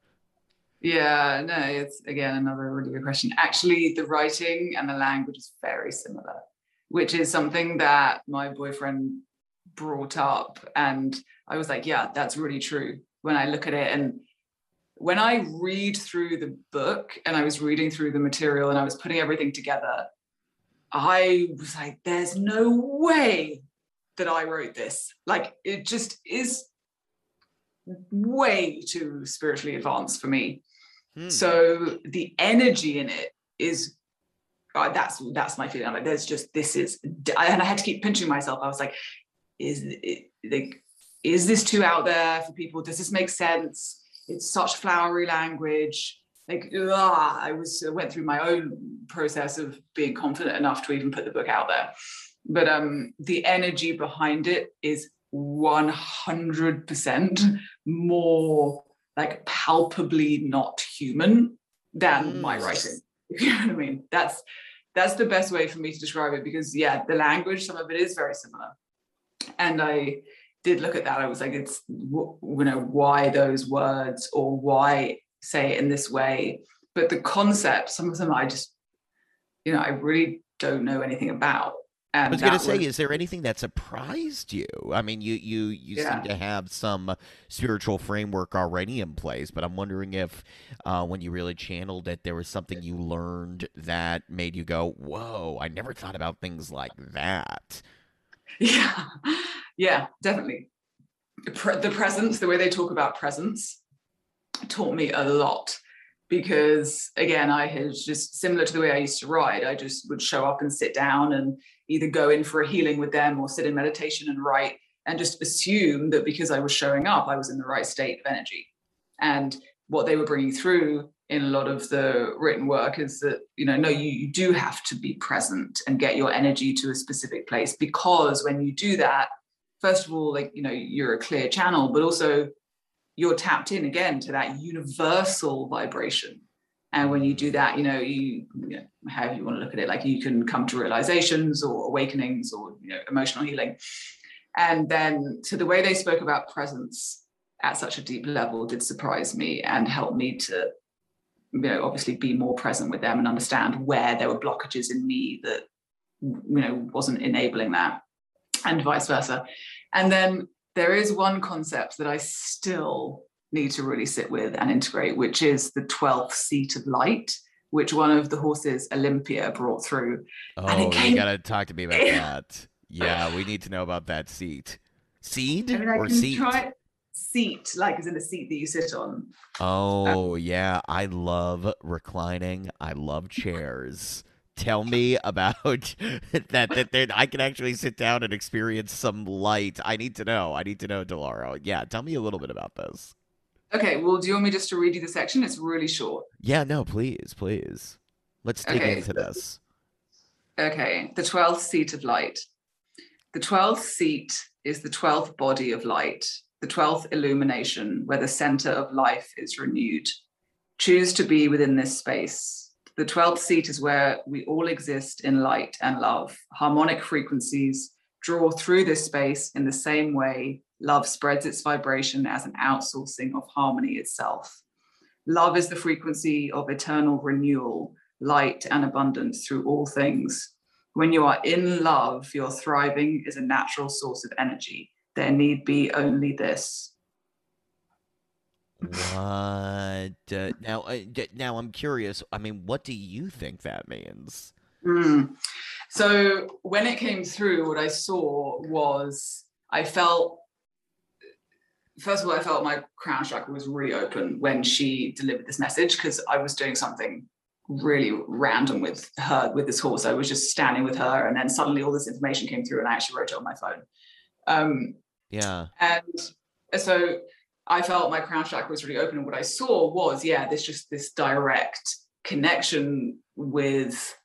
Yeah, no, it's again another really good question. Actually, the writing and the language is very similar, which is something that my boyfriend brought up. And I was like, yeah, that's really true when I look at it. And when I read through the book and I was reading through the material and I was putting everything together, I was like, there's no way that I wrote this. Like it just is way too spiritually advanced for me. Hmm. So the energy in it is uh, that's that's my feeling. like there's just this is and I had to keep pinching myself. I was like, is it like is this too out there for people? Does this make sense? It's such flowery language. Like ugh, I was I went through my own process of being confident enough to even put the book out there but um, the energy behind it is 100% more like palpably not human than mm. my writing. You know what i mean? That's that's the best way for me to describe it because yeah the language some of it is very similar. And i did look at that. I was like it's you know why those words or why say it in this way? But the concept some of them i just you know i really don't know anything about and I was going to say, was, is there anything that surprised you? I mean, you you you yeah. seem to have some spiritual framework already in place, but I'm wondering if uh, when you really channeled it, there was something you learned that made you go, "Whoa! I never thought about things like that." Yeah, yeah, definitely. The presence, the way they talk about presence, taught me a lot because again i had just similar to the way i used to ride i just would show up and sit down and either go in for a healing with them or sit in meditation and write and just assume that because i was showing up i was in the right state of energy and what they were bringing through in a lot of the written work is that you know no you, you do have to be present and get your energy to a specific place because when you do that first of all like you know you're a clear channel but also you're tapped in again to that universal vibration. And when you do that, you know, you, you know, however you want to look at it, like you can come to realizations or awakenings or you know, emotional healing. And then to the way they spoke about presence at such a deep level did surprise me and help me to, you know, obviously be more present with them and understand where there were blockages in me that, you know, wasn't enabling that and vice versa. And then there is one concept that I still need to really sit with and integrate, which is the 12th seat of light, which one of the horses, Olympia, brought through. Oh, came... you gotta talk to me about that. Yeah, we need to know about that seat. Seed I mean, or seat? Try... Seat, like is in the seat that you sit on. Oh uh, yeah, I love reclining. I love chairs. Tell me about that. That I can actually sit down and experience some light. I need to know. I need to know, Delara. Yeah, tell me a little bit about this. Okay, well, do you want me just to read you the section? It's really short. Yeah, no, please, please. Let's dig okay. into this. Okay, the 12th seat of light. The 12th seat is the 12th body of light, the 12th illumination, where the center of life is renewed. Choose to be within this space. The 12th seat is where we all exist in light and love. Harmonic frequencies draw through this space in the same way Love spreads its vibration as an outsourcing of harmony itself. Love is the frequency of eternal renewal, light, and abundance through all things. When you are in love, your thriving is a natural source of energy. There need be only this. What? Uh, now, uh, now I'm curious. I mean, what do you think that means? Mm. So when it came through, what I saw was I felt first of all, I felt my crown chakra was really open when she delivered this message because I was doing something really random with her with this horse. I was just standing with her, and then suddenly all this information came through, and I actually wrote it on my phone. Um, yeah. And so I felt my crown chakra was really open, and what I saw was, yeah, this just this direct connection with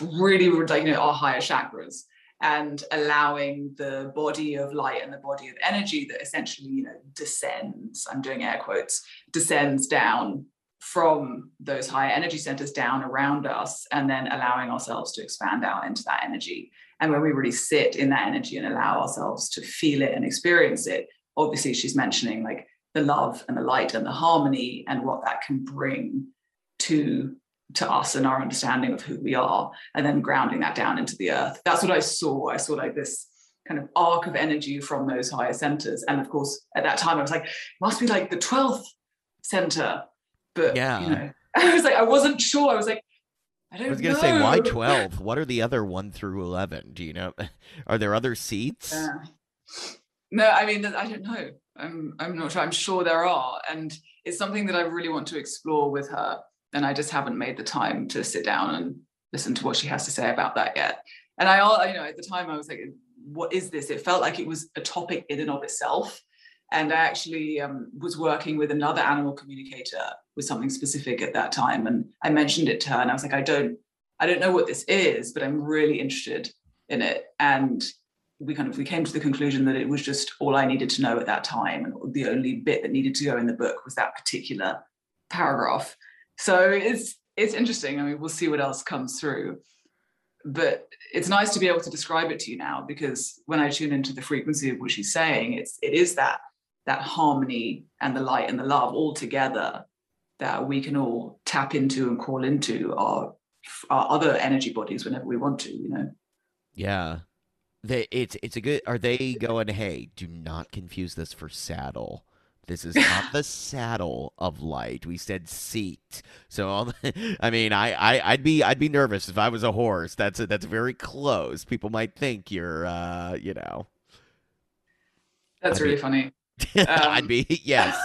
really, like you know, our higher chakras and allowing the body of light and the body of energy that essentially you know descends i'm doing air quotes descends down from those higher energy centers down around us and then allowing ourselves to expand out into that energy. And when we really sit in that energy and allow ourselves to feel it and experience it obviously she's mentioning like the love and the light and the harmony and what that can bring to to us and our understanding of who we are and then grounding that down into the earth. That's what i saw. I saw like this kind of arc of energy from those higher centers. And of course at that time i was like must be like the 12th center but yeah. you know i was like i wasn't sure. I was like I, don't know. I was gonna say why 12 what are the other 1 through 11 do you know? Are there other seats? Yeah. no i mean i don't know. I'm i'm not sure. I'm sure there are. And it's something that i really want to explore with her and I just haven't made the time to sit down and listen to what she has to say about that yet. And I, you know, at the time I was like, what is this? It felt like it was a topic in and of itself. And I actually um, was working with another animal communicator with something specific at that time. And I mentioned it to her and I was like, I don't, I don't know what this is, but I'm really interested in it. And we kind of we came to the conclusion that it was just all I needed to know at that time. And the only bit that needed to go in the book was that particular paragraph so it's it's interesting. I mean, we'll see what else comes through. But it's nice to be able to describe it to you now because when I tune into the frequency of what she's saying, it's it is that that harmony and the light and the love all together that we can all tap into and call into our our other energy bodies whenever we want to, you know. Yeah. They, it's it's a good are they going, hey, do not confuse this for saddle. This is not the saddle of light. We said seat. So I mean, I, I I'd be I'd be nervous if I was a horse. That's a, that's very close. People might think you're uh, you know. That's I'd really be, funny. Um, I'd be yes.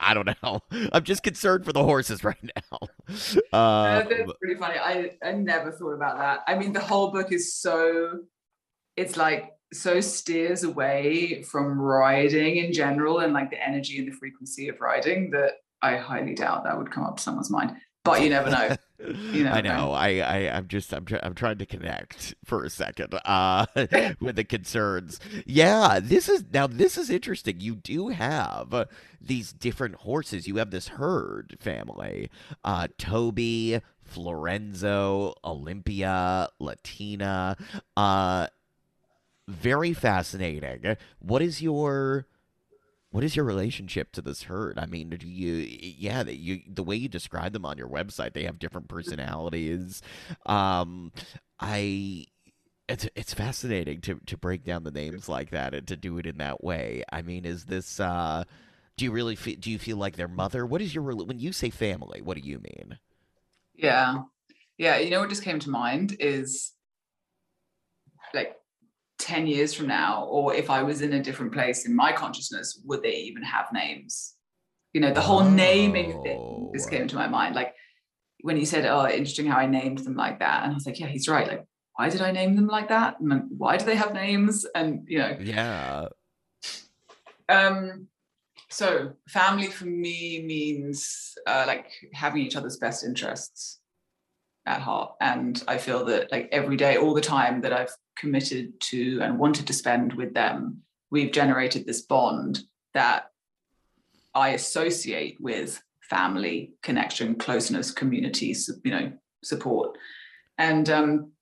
I don't know. I'm just concerned for the horses right now. Uh, that's pretty funny. I I never thought about that. I mean, the whole book is so. It's like so steers away from riding in general and like the energy and the frequency of riding that I highly doubt that would come up to someone's mind. But you never know. You know, I know. I, I I'm just I'm I'm trying to connect for a second uh with the concerns. Yeah, this is now this is interesting. You do have these different horses. You have this herd family. Uh Toby, Florenzo, Olympia, Latina. Uh very fascinating. What is your what is your relationship to this herd? I mean, do you yeah, that you the way you describe them on your website, they have different personalities. Um I it's it's fascinating to to break down the names like that and to do it in that way. I mean, is this uh do you really feel do you feel like their mother? What is your when you say family, what do you mean? Yeah. Yeah. You know what just came to mind is like 10 years from now, or if I was in a different place in my consciousness, would they even have names? You know, the whole naming thing just Oh. came to my mind. Like when you said, Oh, interesting how I named them like that. And I was like, Yeah, he's right. Like, why did I name them like that? And why do they have names? And you know, Yeah. um, so family for me means uh, like having each other's best interests at heart, and I feel that like every day, all the time that I've committed to and wanted to spend with them, we've generated this bond that I associate with family connection, closeness, community, you know, support, and um,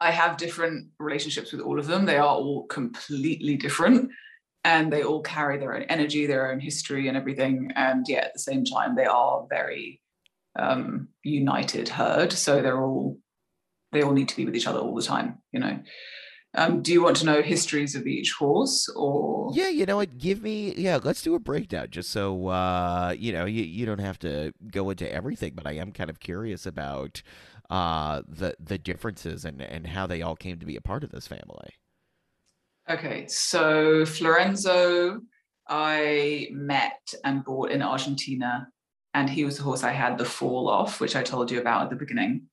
I have different relationships with all of them. They are all completely different and they all carry their own energy, their own history, and everything. And yet, at the same time, they are very um, united herd. So they're all they all need to be with each other all the time. You know. Um, do you want to know histories of each horse, or Yeah, you know what? Give me yeah. Let's do a breakdown, just so uh, you know you you don't have to go into everything, but I am kind of curious about uh the the differences and and how they all came to be a part of this family. Okay, so Florenzo, I met and bought in Argentina, and he was the horse I had the fall off, which I told you about at the beginning.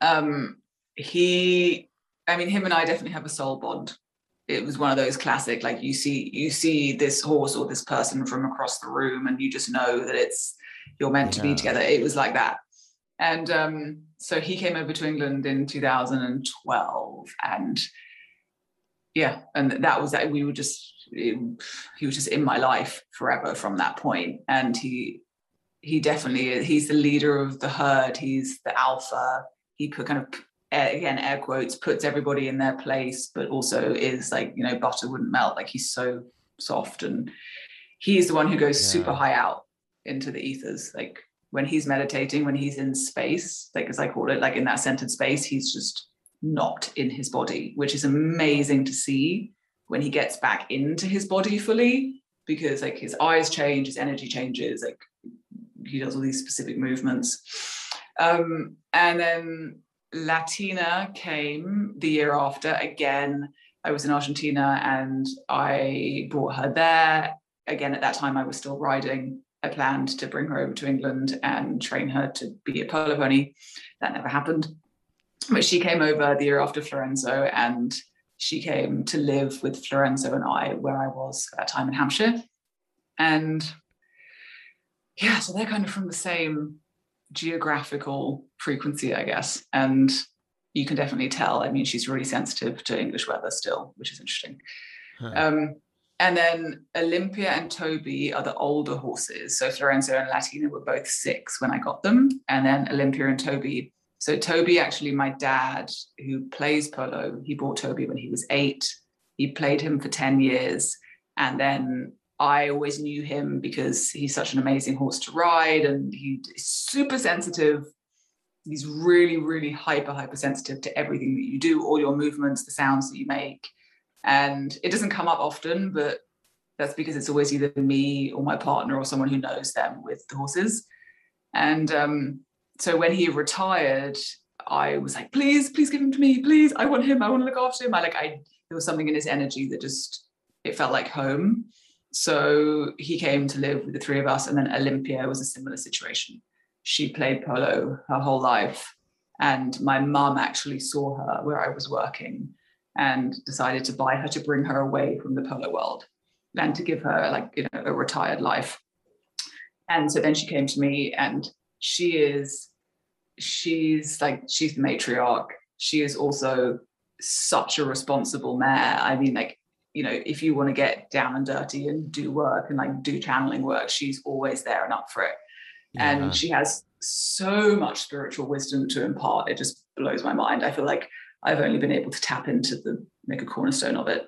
Um, he, I mean, him and I definitely have a soul bond. It was one of those classic, like you see, you see this horse or this person from across the room, and you just know that it's you're meant to be together. It was like that. And um, so he came over to England in 2012, and yeah and that was that we were just it- he was just in my life forever from that point and he he definitely is he's the leader of the herd he's the alpha he put kind of again air quotes puts everybody in their place but also is like you know butter wouldn't melt. Like he's so soft and he's the one who goes super high out into the ethers. Like when he's meditating when he's in space like as i call it like in that centered space he's just not in his body, which is amazing to see when he gets back into his body fully, because like his eyes change, his energy changes, like he does all these specific movements. Um, and then Latina came the year after. Again, I was in Argentina and I brought her there. Again, at that time, I was still riding. I planned to bring her over to England and train her to be a polo pony. That never happened but she came over the year after Florenzo and she came to live with Florenzo and I where I was at that time in Hampshire. And yeah, so they're kind of from the same geographical frequency, I guess. And you can definitely tell. I mean, she's really sensitive to English weather still, which is interesting. Huh. Um, and then Olympia and Toby are the older horses. So Florenzo and Latina were both six when I got them. And then Olympia and Toby. So Toby, actually, my dad, who plays polo, he bought Toby when he was eight. He played him for 10 years. And then I always knew him because he's such an amazing horse to ride and he's super sensitive. He's really, really hyper, hyper sensitive to everything that you do, all your movements, the sounds that you make. And it doesn't come up often but that's because it's always either me or my partner or someone who knows them with the horses. And um, so when he retired i was like please please give him to me. Please i want him. I want to look after him. I like i there was something in his energy that just it felt like home so he came to live with the three of us and then olympia was a similar situation she played polo her whole life and my mum actually saw her where i was working and decided to buy her to bring her away from the polo world and to give her like you know a retired life and so then she came to me and she is she's like she's the matriarch. She is also such a responsible mare. I mean, like you know, if you want to get down and dirty and do work and like do channeling work, she's always there and up for it. Yeah. And she has so much spiritual wisdom to impart. It just blows my mind. I feel like I've only been able to tap into the make a cornerstone of it.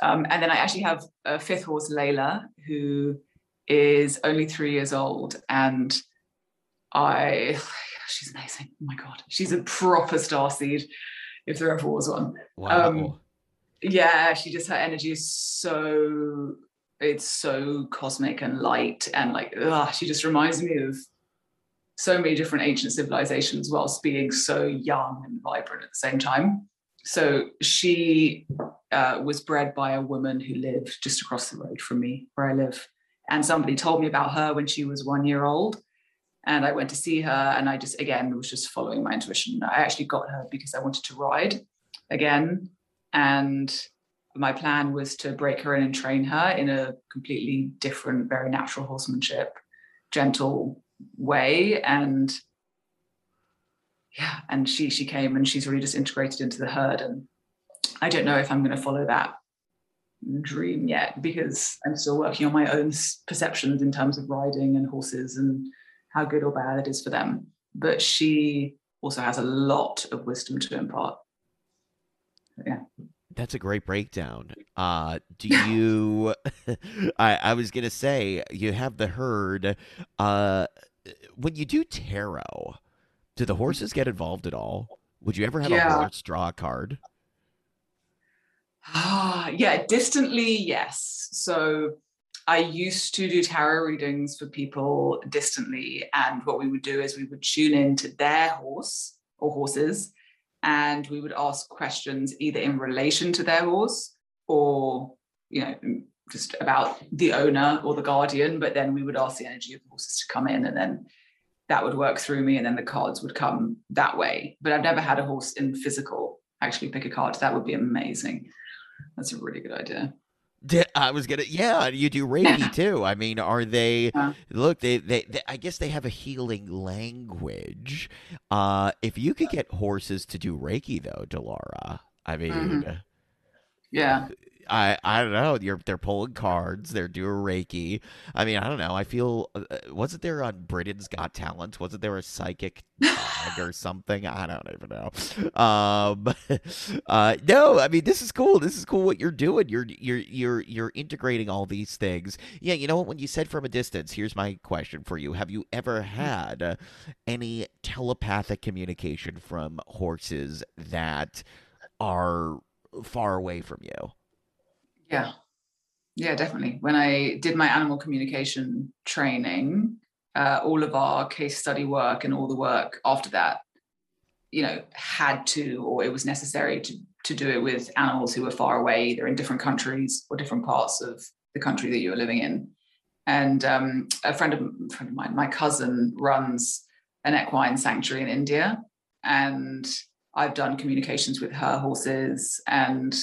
Um, and then I actually have a fifth horse, Layla, who is only three years old, and I, she's amazing. Oh my god, she's a proper star seed, if there ever was one. wow. um, Yeah, she just her energy is so it's so cosmic and light, and like ugh, she just reminds me of so many different ancient civilizations whilst being so young and vibrant at the same time. So she uh, was bred by a woman who lived just across the road from me, where I live. And somebody told me about her when she was one year old. And I went to see her, and I just, again, was just following my intuition. I actually got her because I wanted to ride again. And my plan was to break her in and train her in a completely different, very natural horsemanship, gentle way. And yeah, and she she came and she's really just integrated into the herd. And I don't know if I'm going to follow that dream yet because I'm still working on my own perceptions in terms of riding and horses and how good or bad it is for them. But she also has a lot of wisdom to impart. Yeah. That's a great breakdown. Uh, do you? I I was gonna say you have the herd. Uh, when you do tarot, do the horses get involved at all? Would you ever have a Yeah. horse draw a card? Ah, yeah, distantly, yes. So I used to do tarot readings for people distantly. And what we would do is we would tune in to their horse or horses, and we would ask questions either in relation to their horse or, you know, just about the owner or the guardian. But then we would ask the energy of horses to come in, and then that would work through me, and then the cards would come that way. But I've never had a horse in physical actually pick a card. That would be amazing. That's a really good idea. I was gonna, yeah. You do Reiki too. I mean, are they? Yeah. Look, they, they, they, I guess they have a healing language. Uh, if you could get horses to do Reiki, though, Delara, I mean, Mhm. Yeah. I, I don't know. You're, they're pulling cards. They're doing Reiki. I mean, I don't know. I feel uh, uh, wasn't there on Britain's Got Talent? Wasn't there a psychic dog or something? I don't even know. Um, uh, no. I mean, this is cool. This is cool what you're doing. You're you're you're you're integrating all these things. Yeah. You know what? When you said from a distance, here's my question for you: Have you ever had uh, any telepathic communication from horses that are far away from you? Yeah. Yeah, definitely. When I did my animal communication training, uh, all of our case study work and all the work after that, you know, had to or it was necessary to to do it with animals who were far away, either in different countries or different parts of the country that you were living in. And um, a friend of, friend of mine, my cousin, runs an equine sanctuary in India, and I've done communications with her horses and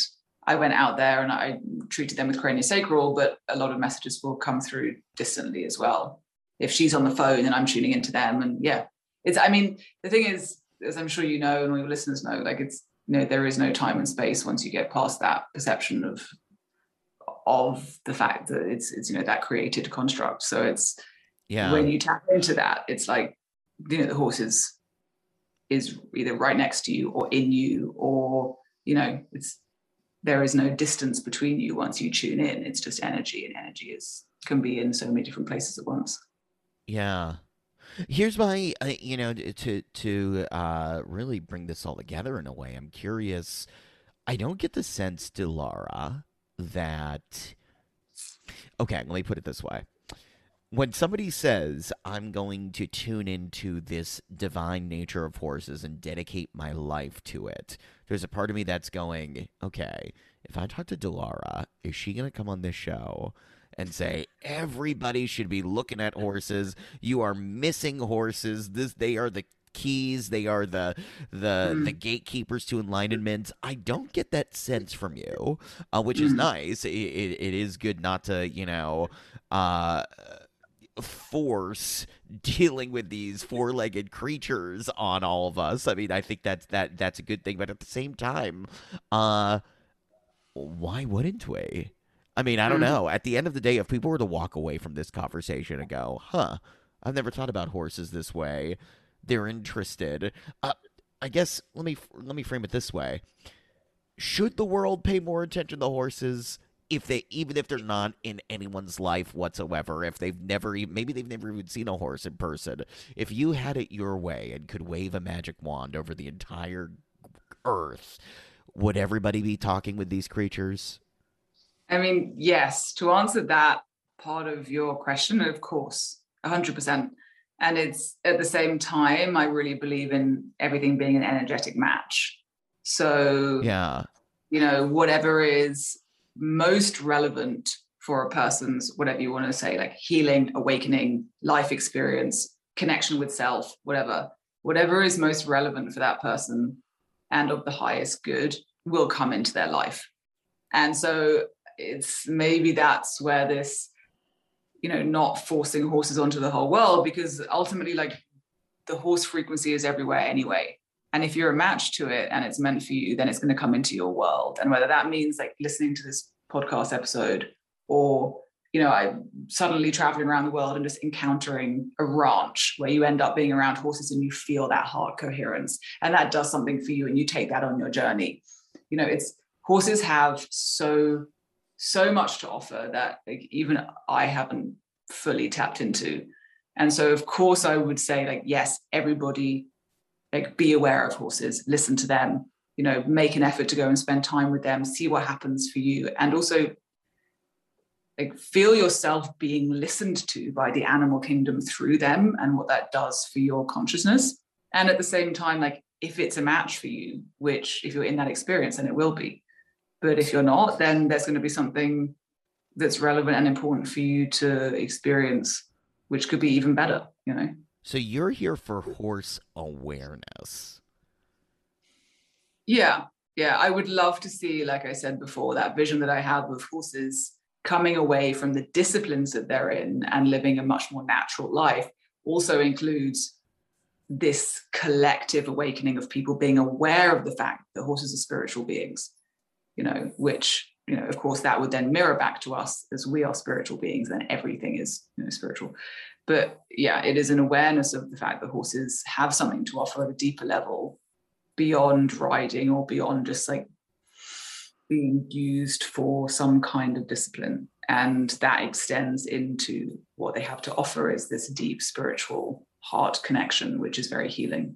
I went out there and I treated them with craniosacral, but a lot of messages will come through distantly as well. If she's on the phone and I'm tuning into them, and yeah, it's. I mean, the thing is, as I'm sure you know, and all your listeners know, like it's you know there is no time and space once you get past that perception of of the fact that it's it's you know that created construct. So it's Yeah. when you tap into that, it's like you know the horse is is either right next to you or in you, or you know it's there is no distance between you once you tune in. It's just energy, and energy is can be in so many different places at once. Yeah. Here's my, uh, you know, to to uh, really bring this all together in a way. I'm curious. I don't get the sense, Delara, that. Okay, let me put it this way. When somebody says, I'm going to tune into this divine nature of horses and dedicate my life to it, there's a part of me that's going, okay, if I talk to Delara, is she going to come on this show and say, everybody should be looking at horses? You are missing horses. This, they are the keys they are the the Mm. the gatekeepers to enlightenment i don't get that sense from you uh, which is Mm. nice it, it, it is good not to you know uh force dealing with these four-legged creatures on all of us. I mean, I think that's that that's a good thing, but at the same time, uh why wouldn't we? I mean, I don't Mm. know. At the end of the day, if people were to walk away from this conversation and go, "Huh, I've never thought about horses this way," they're interested. Uh, I guess let me let me frame it this way: Should the world pay more attention to horses if they, even if they're not in anyone's life whatsoever, if they've never, e- maybe they've never even seen a horse in person? If you had it your way and could wave a magic wand over the entire earth, would everybody be talking with these creatures? I mean, yes, to answer that part of your question, of course, 100%. And it's at the same time, I really believe in everything being an energetic match. So, Yeah. you know, whatever is most relevant for a person's, whatever you want to say, like healing, awakening, life experience, connection with self, whatever, whatever is most relevant for that person and of the highest good will come into their life. And so it's maybe that's where this, you know, not forcing horses onto the whole world, because ultimately, like the horse frequency is everywhere anyway. And if you're a match to it and it's meant for you, then it's going to come into your world. And whether that means like listening to this podcast episode or, you know, I suddenly traveling around the world and just encountering a ranch where you end up being around horses and you feel that heart coherence and that does something for you and you take that on your journey. You know, it's horses have so so much to offer that like, even I haven't fully tapped into. And so of course I would say like yes, everybody like be aware of horses, listen to them, you know, make an effort to go and spend time with them, see what happens for you and also like feel yourself being listened to by the animal kingdom through them and what that does for your consciousness. And at the same time like if it's a match for you, which if you're in that experience then it will be, but if you're not, then there's going to be something that's relevant and important for you to experience, which could be even better, you know? So you're here for horse awareness. Yeah. Yeah. I would love to see, like I said before, that vision that I have of horses coming away from the disciplines that they're in and living a much more natural life also includes this collective awakening of people being aware of the fact that horses are spiritual beings you know, which, you know, of course, that would then mirror back to us as we are spiritual beings, then everything is, you know, spiritual. But yeah, it is an awareness of the fact that horses have something to offer at a deeper level beyond riding or beyond just like being used for some kind of discipline. And that extends into what they have to offer is this deep spiritual heart connection, which is very healing.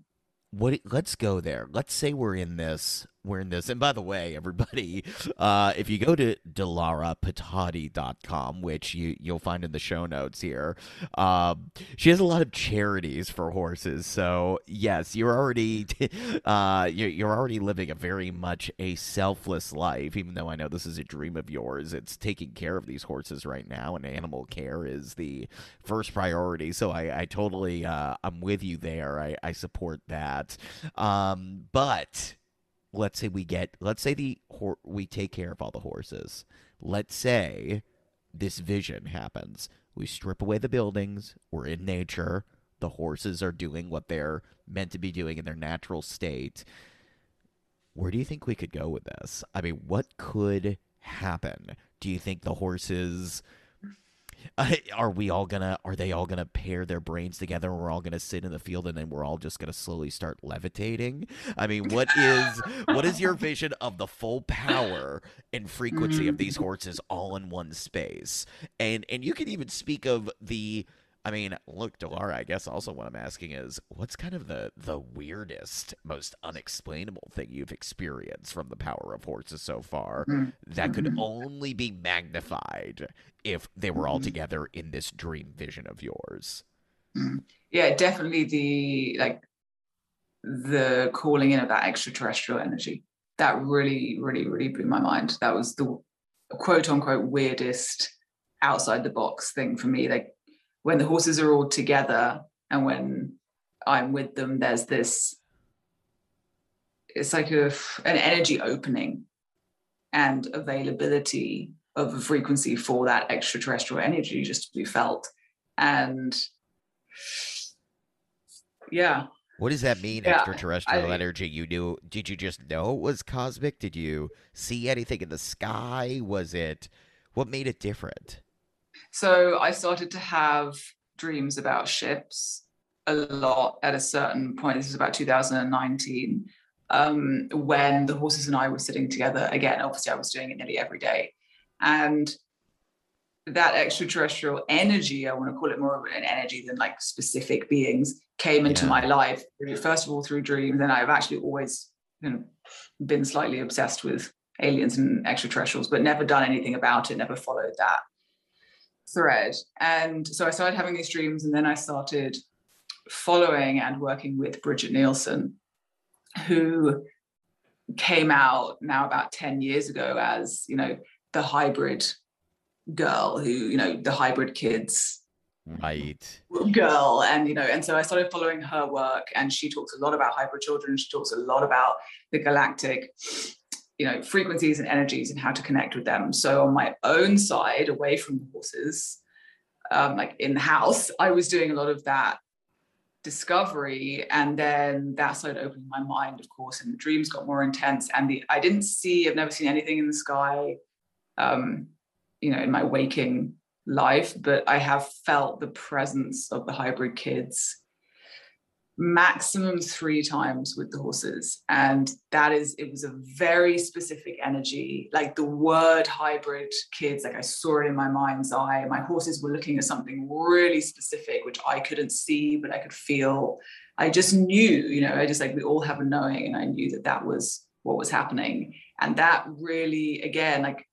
What? Let's go there. Let's say we're in this. We're in this. And by the way, everybody, uh, if you go to delarapataudi.com, which you you'll find in the show notes here, um, she has a lot of charities for horses. So yes, you're already uh, you're already living a very much a selfless life. Even though I know this is a dream of yours, it's taking care of these horses right now, and animal care is the first priority. So I, I totally uh, I'm with you there. I, I support that. Um, but let's say we get let's say the we take care of all the horses. Let's say this vision happens. We strip away the buildings. We're in nature. The horses are doing what they're meant to be doing in their natural state. Where do you think we could go with this? I mean, what could happen? Do you think the horses uh, are we all gonna are they all gonna pair their brains together and we're all gonna sit in the field and then we're all just gonna slowly start levitating? I mean what is what is your vision of the full power and frequency of these horses all in one space? And and you can even speak of the I mean, look, Delara, I guess also what I'm asking is what's kind of the the weirdest, most unexplainable thing you've experienced from the power of horses so far Mm. that could Mhm. only be magnified if they were all Mhm. together in this dream vision of yours. yeah definitely the like the calling in of that extraterrestrial energy that really really really blew my mind that was the quote unquote weirdest outside the box thing for me like when the horses are all together and when i'm with them there's this it's like a an energy opening and availability of a frequency for that extraterrestrial energy just to be felt and yeah What does that mean, Yeah, extraterrestrial I- energy? You knew? Did you just know it was cosmic? Did you see anything in the sky? Was it? What made it different? So I started to have dreams about ships a lot at a certain point. This is about 2019, um, when the horses and I were sitting together. Again, obviously, I was doing it nearly every day. And that extraterrestrial energy, I want to call it more of an energy than like specific beings, came into Yeah. my life. First of all, through dreams. And I've actually always you know, been slightly obsessed with aliens and extraterrestrials, but never done anything about it, never followed that thread. And so I started having these dreams, and then I started following and working with Bridget Nielsen, who came out now about 10 years ago as, you know, the hybrid girl who, you know, the hybrid kids Right. girl and you know and so i started following her work and she talks a lot about hybrid children she talks a lot about the galactic you know frequencies and energies and how to connect with them. So on my own side away from the horses um, like in the house i was doing a lot of that discovery. And then that started opening my mind of course and the dreams got more intense. And the i didn't see i've never seen anything in the sky um you know in my waking life, but I have felt the presence of the hybrid kids maximum three times with the horses. And that is, it was a very specific energy. Like the word hybrid kids, like I saw it in my mind's eye. My horses were looking at something really specific, which I couldn't see, but I could feel. I just knew, you know, I just like, we all have a knowing, and I knew that that was what was happening. And that really, again, like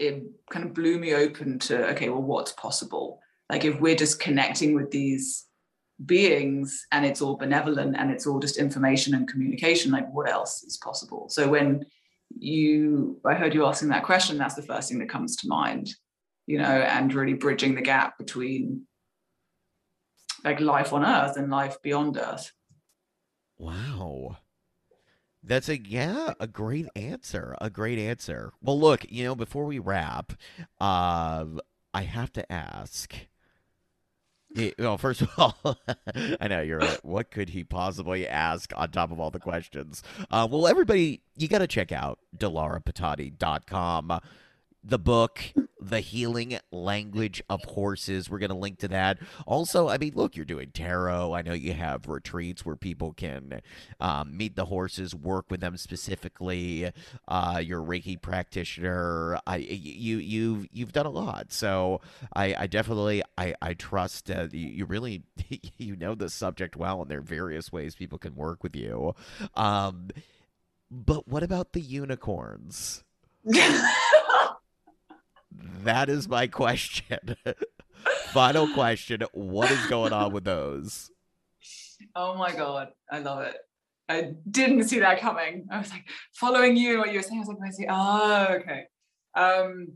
it kind of blew me open to okay well what's possible like if we're just connecting with these beings and it's all benevolent and it's all just information and communication like what else is possible so when you i heard you asking that question that's the first thing that comes to mind you know and really bridging the gap between like life on earth and life beyond earth Wow. That's a yeah, a great answer. A great answer. Well, look, you know, before we wrap, uh, I have to ask. Well, first of all, I know you're what could he possibly ask on top of all the questions? Uh, well, everybody, you got to check out delarapataudi.com. The book, The Healing Language of Horses. We're going to link to that. Also, I mean, look, you're doing tarot. I know you have retreats where people can um, meet the horses, work with them specifically. Uh, you're a Reiki practitioner. I, you, you, you've done a lot. So I, I definitely, I, I trust uh, you, you really, you know the subject well, and there are various ways people can work with you. Um, but what about the unicorns? That is my question. Final question. What is going on with those? Oh my god, I love it. I didn't see that coming. I was like following you and what you were saying. I was like, I see. Oh, okay. Um,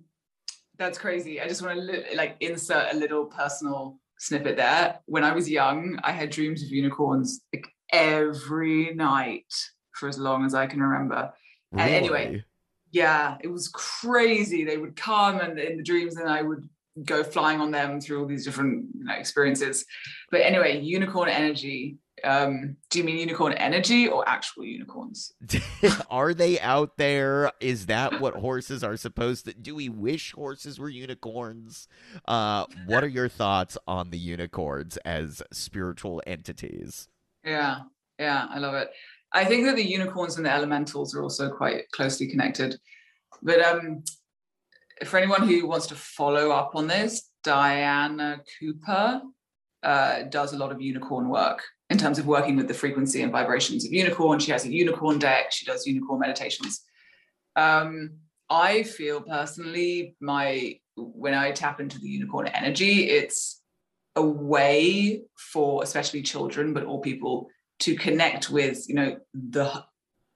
that's crazy. I just want to li- like insert a little personal snippet there. When I was young, I had dreams of unicorns like every night for as long as I can remember. And anyway, Really? Yeah, it was crazy. They would come and in the dreams, and I would go flying on them through all these different you know, experiences. But anyway, unicorn energy. Um, do you mean unicorn energy or actual unicorns? are they out there? Is that what horses are supposed to do? We wish horses were unicorns. Uh, what are your thoughts on the unicorns as spiritual entities? Yeah, yeah, I love it. I think that the unicorns and the elementals are also quite closely connected. But um, for anyone who wants to follow up on this, Diana Cooper uh, does a lot of unicorn work in terms of working with the frequency and vibrations of unicorn. She has a unicorn deck. She does unicorn meditations. Um, I feel personally, my when I tap into the unicorn energy, it's a way for especially children, but all people to connect with, you know, the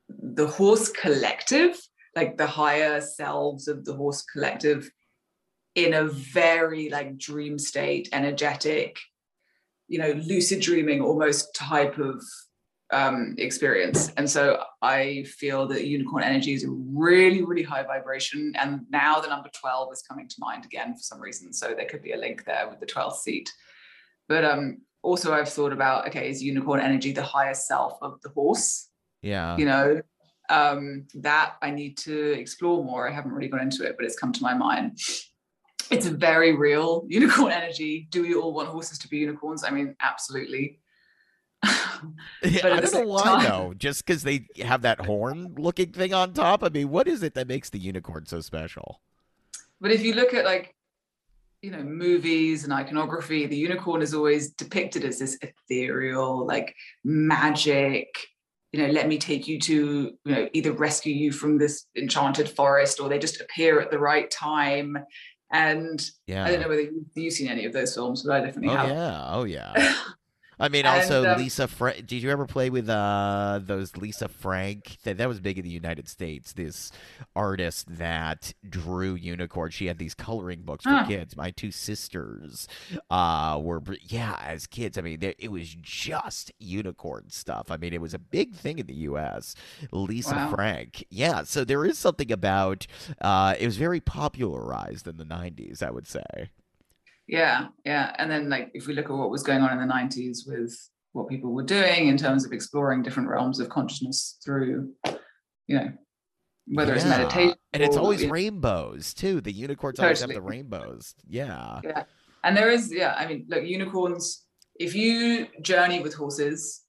the horse collective, like the higher selves of the horse collective, in a very like dream state, energetic, you know, lucid dreaming almost type of um, experience. And so I feel that unicorn energy is a really, really high vibration. And now the number 12 is coming to mind again for some reason. So there could be a link there with the 12th seat. But um, also, I've thought about okay, is unicorn energy the higher self of the horse? Yeah. You know, um, that I need to explore more. I haven't really got into it, but it's come to my mind. It's a very real unicorn energy. Do we all want horses to be unicorns? I mean, absolutely. Yeah, But I don't know why time- though. Just because they have that horn-looking thing on top. I mean, what is it that makes the unicorn so special? But if you look at like, you know, movies and iconography, the unicorn is always depicted as this ethereal, like magic. You know, let me take you to, you know, either rescue you from this enchanted forest or they just appear at the right time. And Yeah. I don't know whether you- you've seen any of those films, but I definitely Oh have. yeah. Oh yeah. I mean, And, also um, Lisa Frank. Did you ever play with uh those Lisa Frank? That that was big in the United States. This artist that drew unicorns. She had these coloring books for Huh. kids. My two sisters uh were yeah as kids. I mean, there- it was just unicorn stuff. I mean, it was a big thing in the U.S. Lisa Wow. Frank. Yeah. So there is something about. Uh, it was very popularized in the '90s. I would say. Yeah, yeah. And then like if we look at what was going on in the 90s with what people were doing in terms of exploring different realms of consciousness through, you know, whether it's meditation. and it's always rainbows too. The unicorns always have the rainbows. Yeah. Yeah. And there is, yeah, I mean, look, unicorns, if you journey with horses,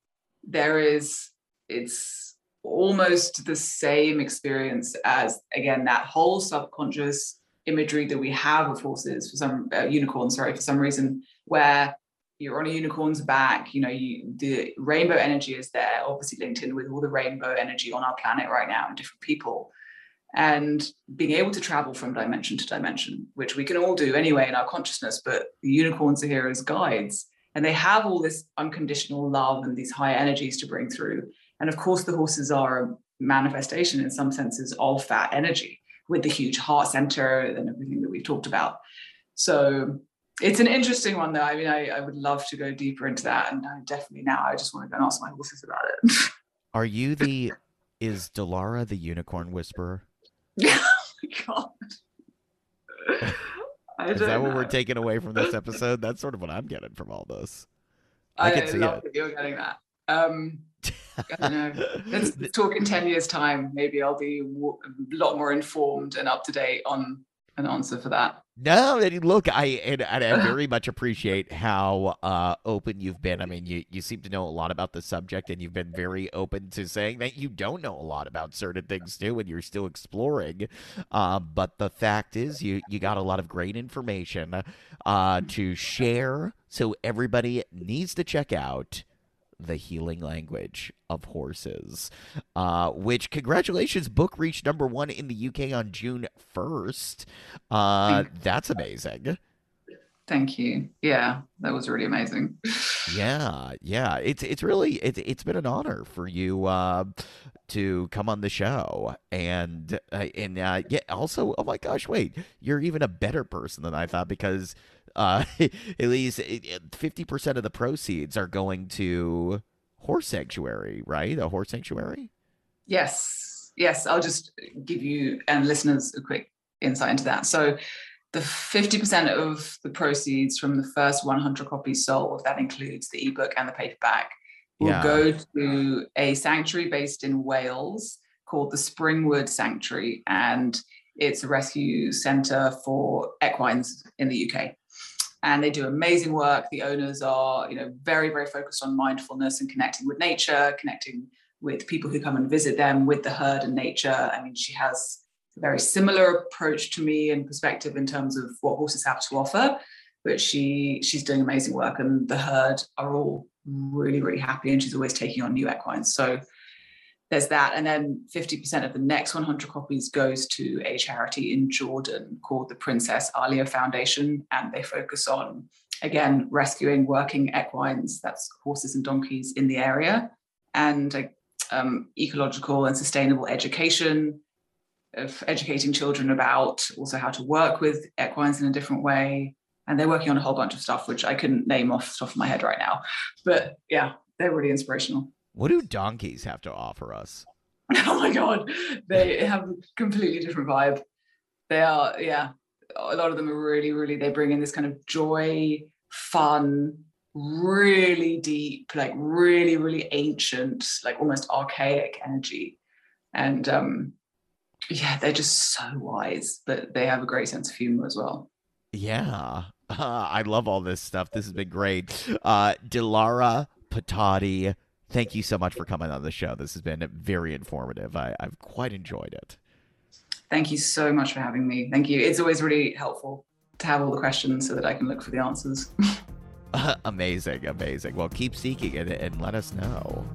there is, it's almost the same experience as, again, that whole subconscious imagery that we have of horses for some uh, unicorns, sorry, for some reason, where you're on a unicorn's back, you know, you, the rainbow energy is there, obviously linked in with all the rainbow energy on our planet right now and different people and being able to travel from dimension to dimension, which we can all do anyway in our consciousness, but the unicorns are here as guides. And they have all this unconditional love and these high energies to bring through. And of course, the horses are a manifestation in some senses of that energy with the huge heart center and everything that we've talked about. So it's an interesting one, though. I mean, I, I would love to go deeper into that. And I definitely now I just want to go and ask my horses about it. Are you the is Delara the unicorn whisperer? oh my God. I Is that what we're taking away from this episode? That's sort of what I'm getting from all this. I, I can see love it. that you're getting that. Um, I don't know. Let's talk in 10 years' time. Maybe I'll be a lot more informed and up to date on an answer for that. No, and look, I and, and I very much appreciate how uh, open you've been. I mean, you you seem to know a lot about the subject, and you've been very open to saying that you don't know a lot about certain things too, and you're still exploring. Uh, but the fact is, you you got a lot of great information uh, to share, so everybody needs to check out the healing language of horses uh, which congratulations book reached number one in the uk on june 1st uh, that's amazing. Thank you. Yeah, that was really amazing. yeah yeah. It's it's really it's, it's been an honor for you uh, to come on the show. And uh, and uh, yeah also oh my gosh wait you're even a better person than i thought because uh, at least it- it- 50% of the proceeds are going to horse sanctuary right a horse sanctuary Yes, yes. I'll just give you and listeners a quick insight into that. So, the 50% of the proceeds from the first 100 copies sold, that includes the ebook and the paperback, will Yeah. go to a sanctuary based in Wales called the Springwood Sanctuary. And it's a rescue centre for equines in the UK. And they do amazing work. The owners are, you know, very, very focused on mindfulness and connecting with nature, connecting with people who come and visit them with the herd and nature. I mean, she has a very similar approach to me and perspective in terms of what horses have to offer, but she she's doing amazing work and the herd are all really, really happy and she's always taking on new equines. So there's that. And then 50% of the next 100 copies goes to a charity in Jordan called the Princess Alia Foundation. And they focus on, again, rescuing working equines, that's horses and donkeys in the area, and uh, um, ecological and sustainable education of educating children about also how to work with equines in a different way. And they're working on a whole bunch of stuff, which I couldn't name off the top of my head right now. But yeah, they're really inspirational. What do donkeys have to offer us? oh my god, they have a completely different vibe. They are, yeah, a lot of them are really, really. They bring in this kind of joy, fun, really deep, like really, really ancient, like almost archaic energy, and um, yeah, they're just so wise, but they have a great sense of humor as well. Yeah. Uh, I love all this stuff. This has been great. Uh, Delara Pataudi, thank you so much for coming on the show. This has been very informative. I, I've quite enjoyed it. Thank you so much for having me. Thank you. It's always really helpful to have all the questions so that I can look for the answers. Uh, amazing, amazing. Well, keep seeking it and let us know.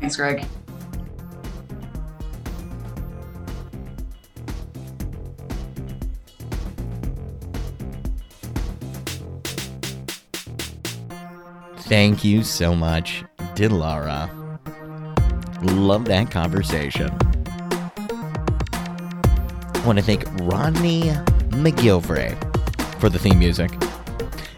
Thanks, Greg. Thank you so much, Delara. Love that conversation. I want to thank Rodney McGilvray for the theme music.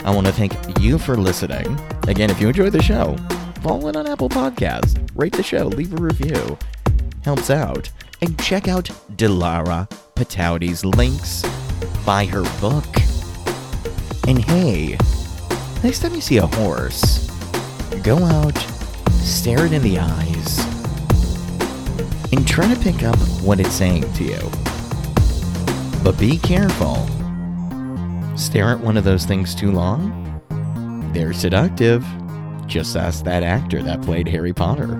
I want to thank you for listening. Again, if you enjoy the show, follow it on Apple Podcasts, rate the show, leave a review. Helps out. And check out Delara Pataudi's links. Buy her book. And hey, next time you see a horse, go out, stare it in the eyes, and try to pick up what it's saying to you. But be careful. Stare at one of those things too long? They're seductive. Just ask that actor that played Harry Potter.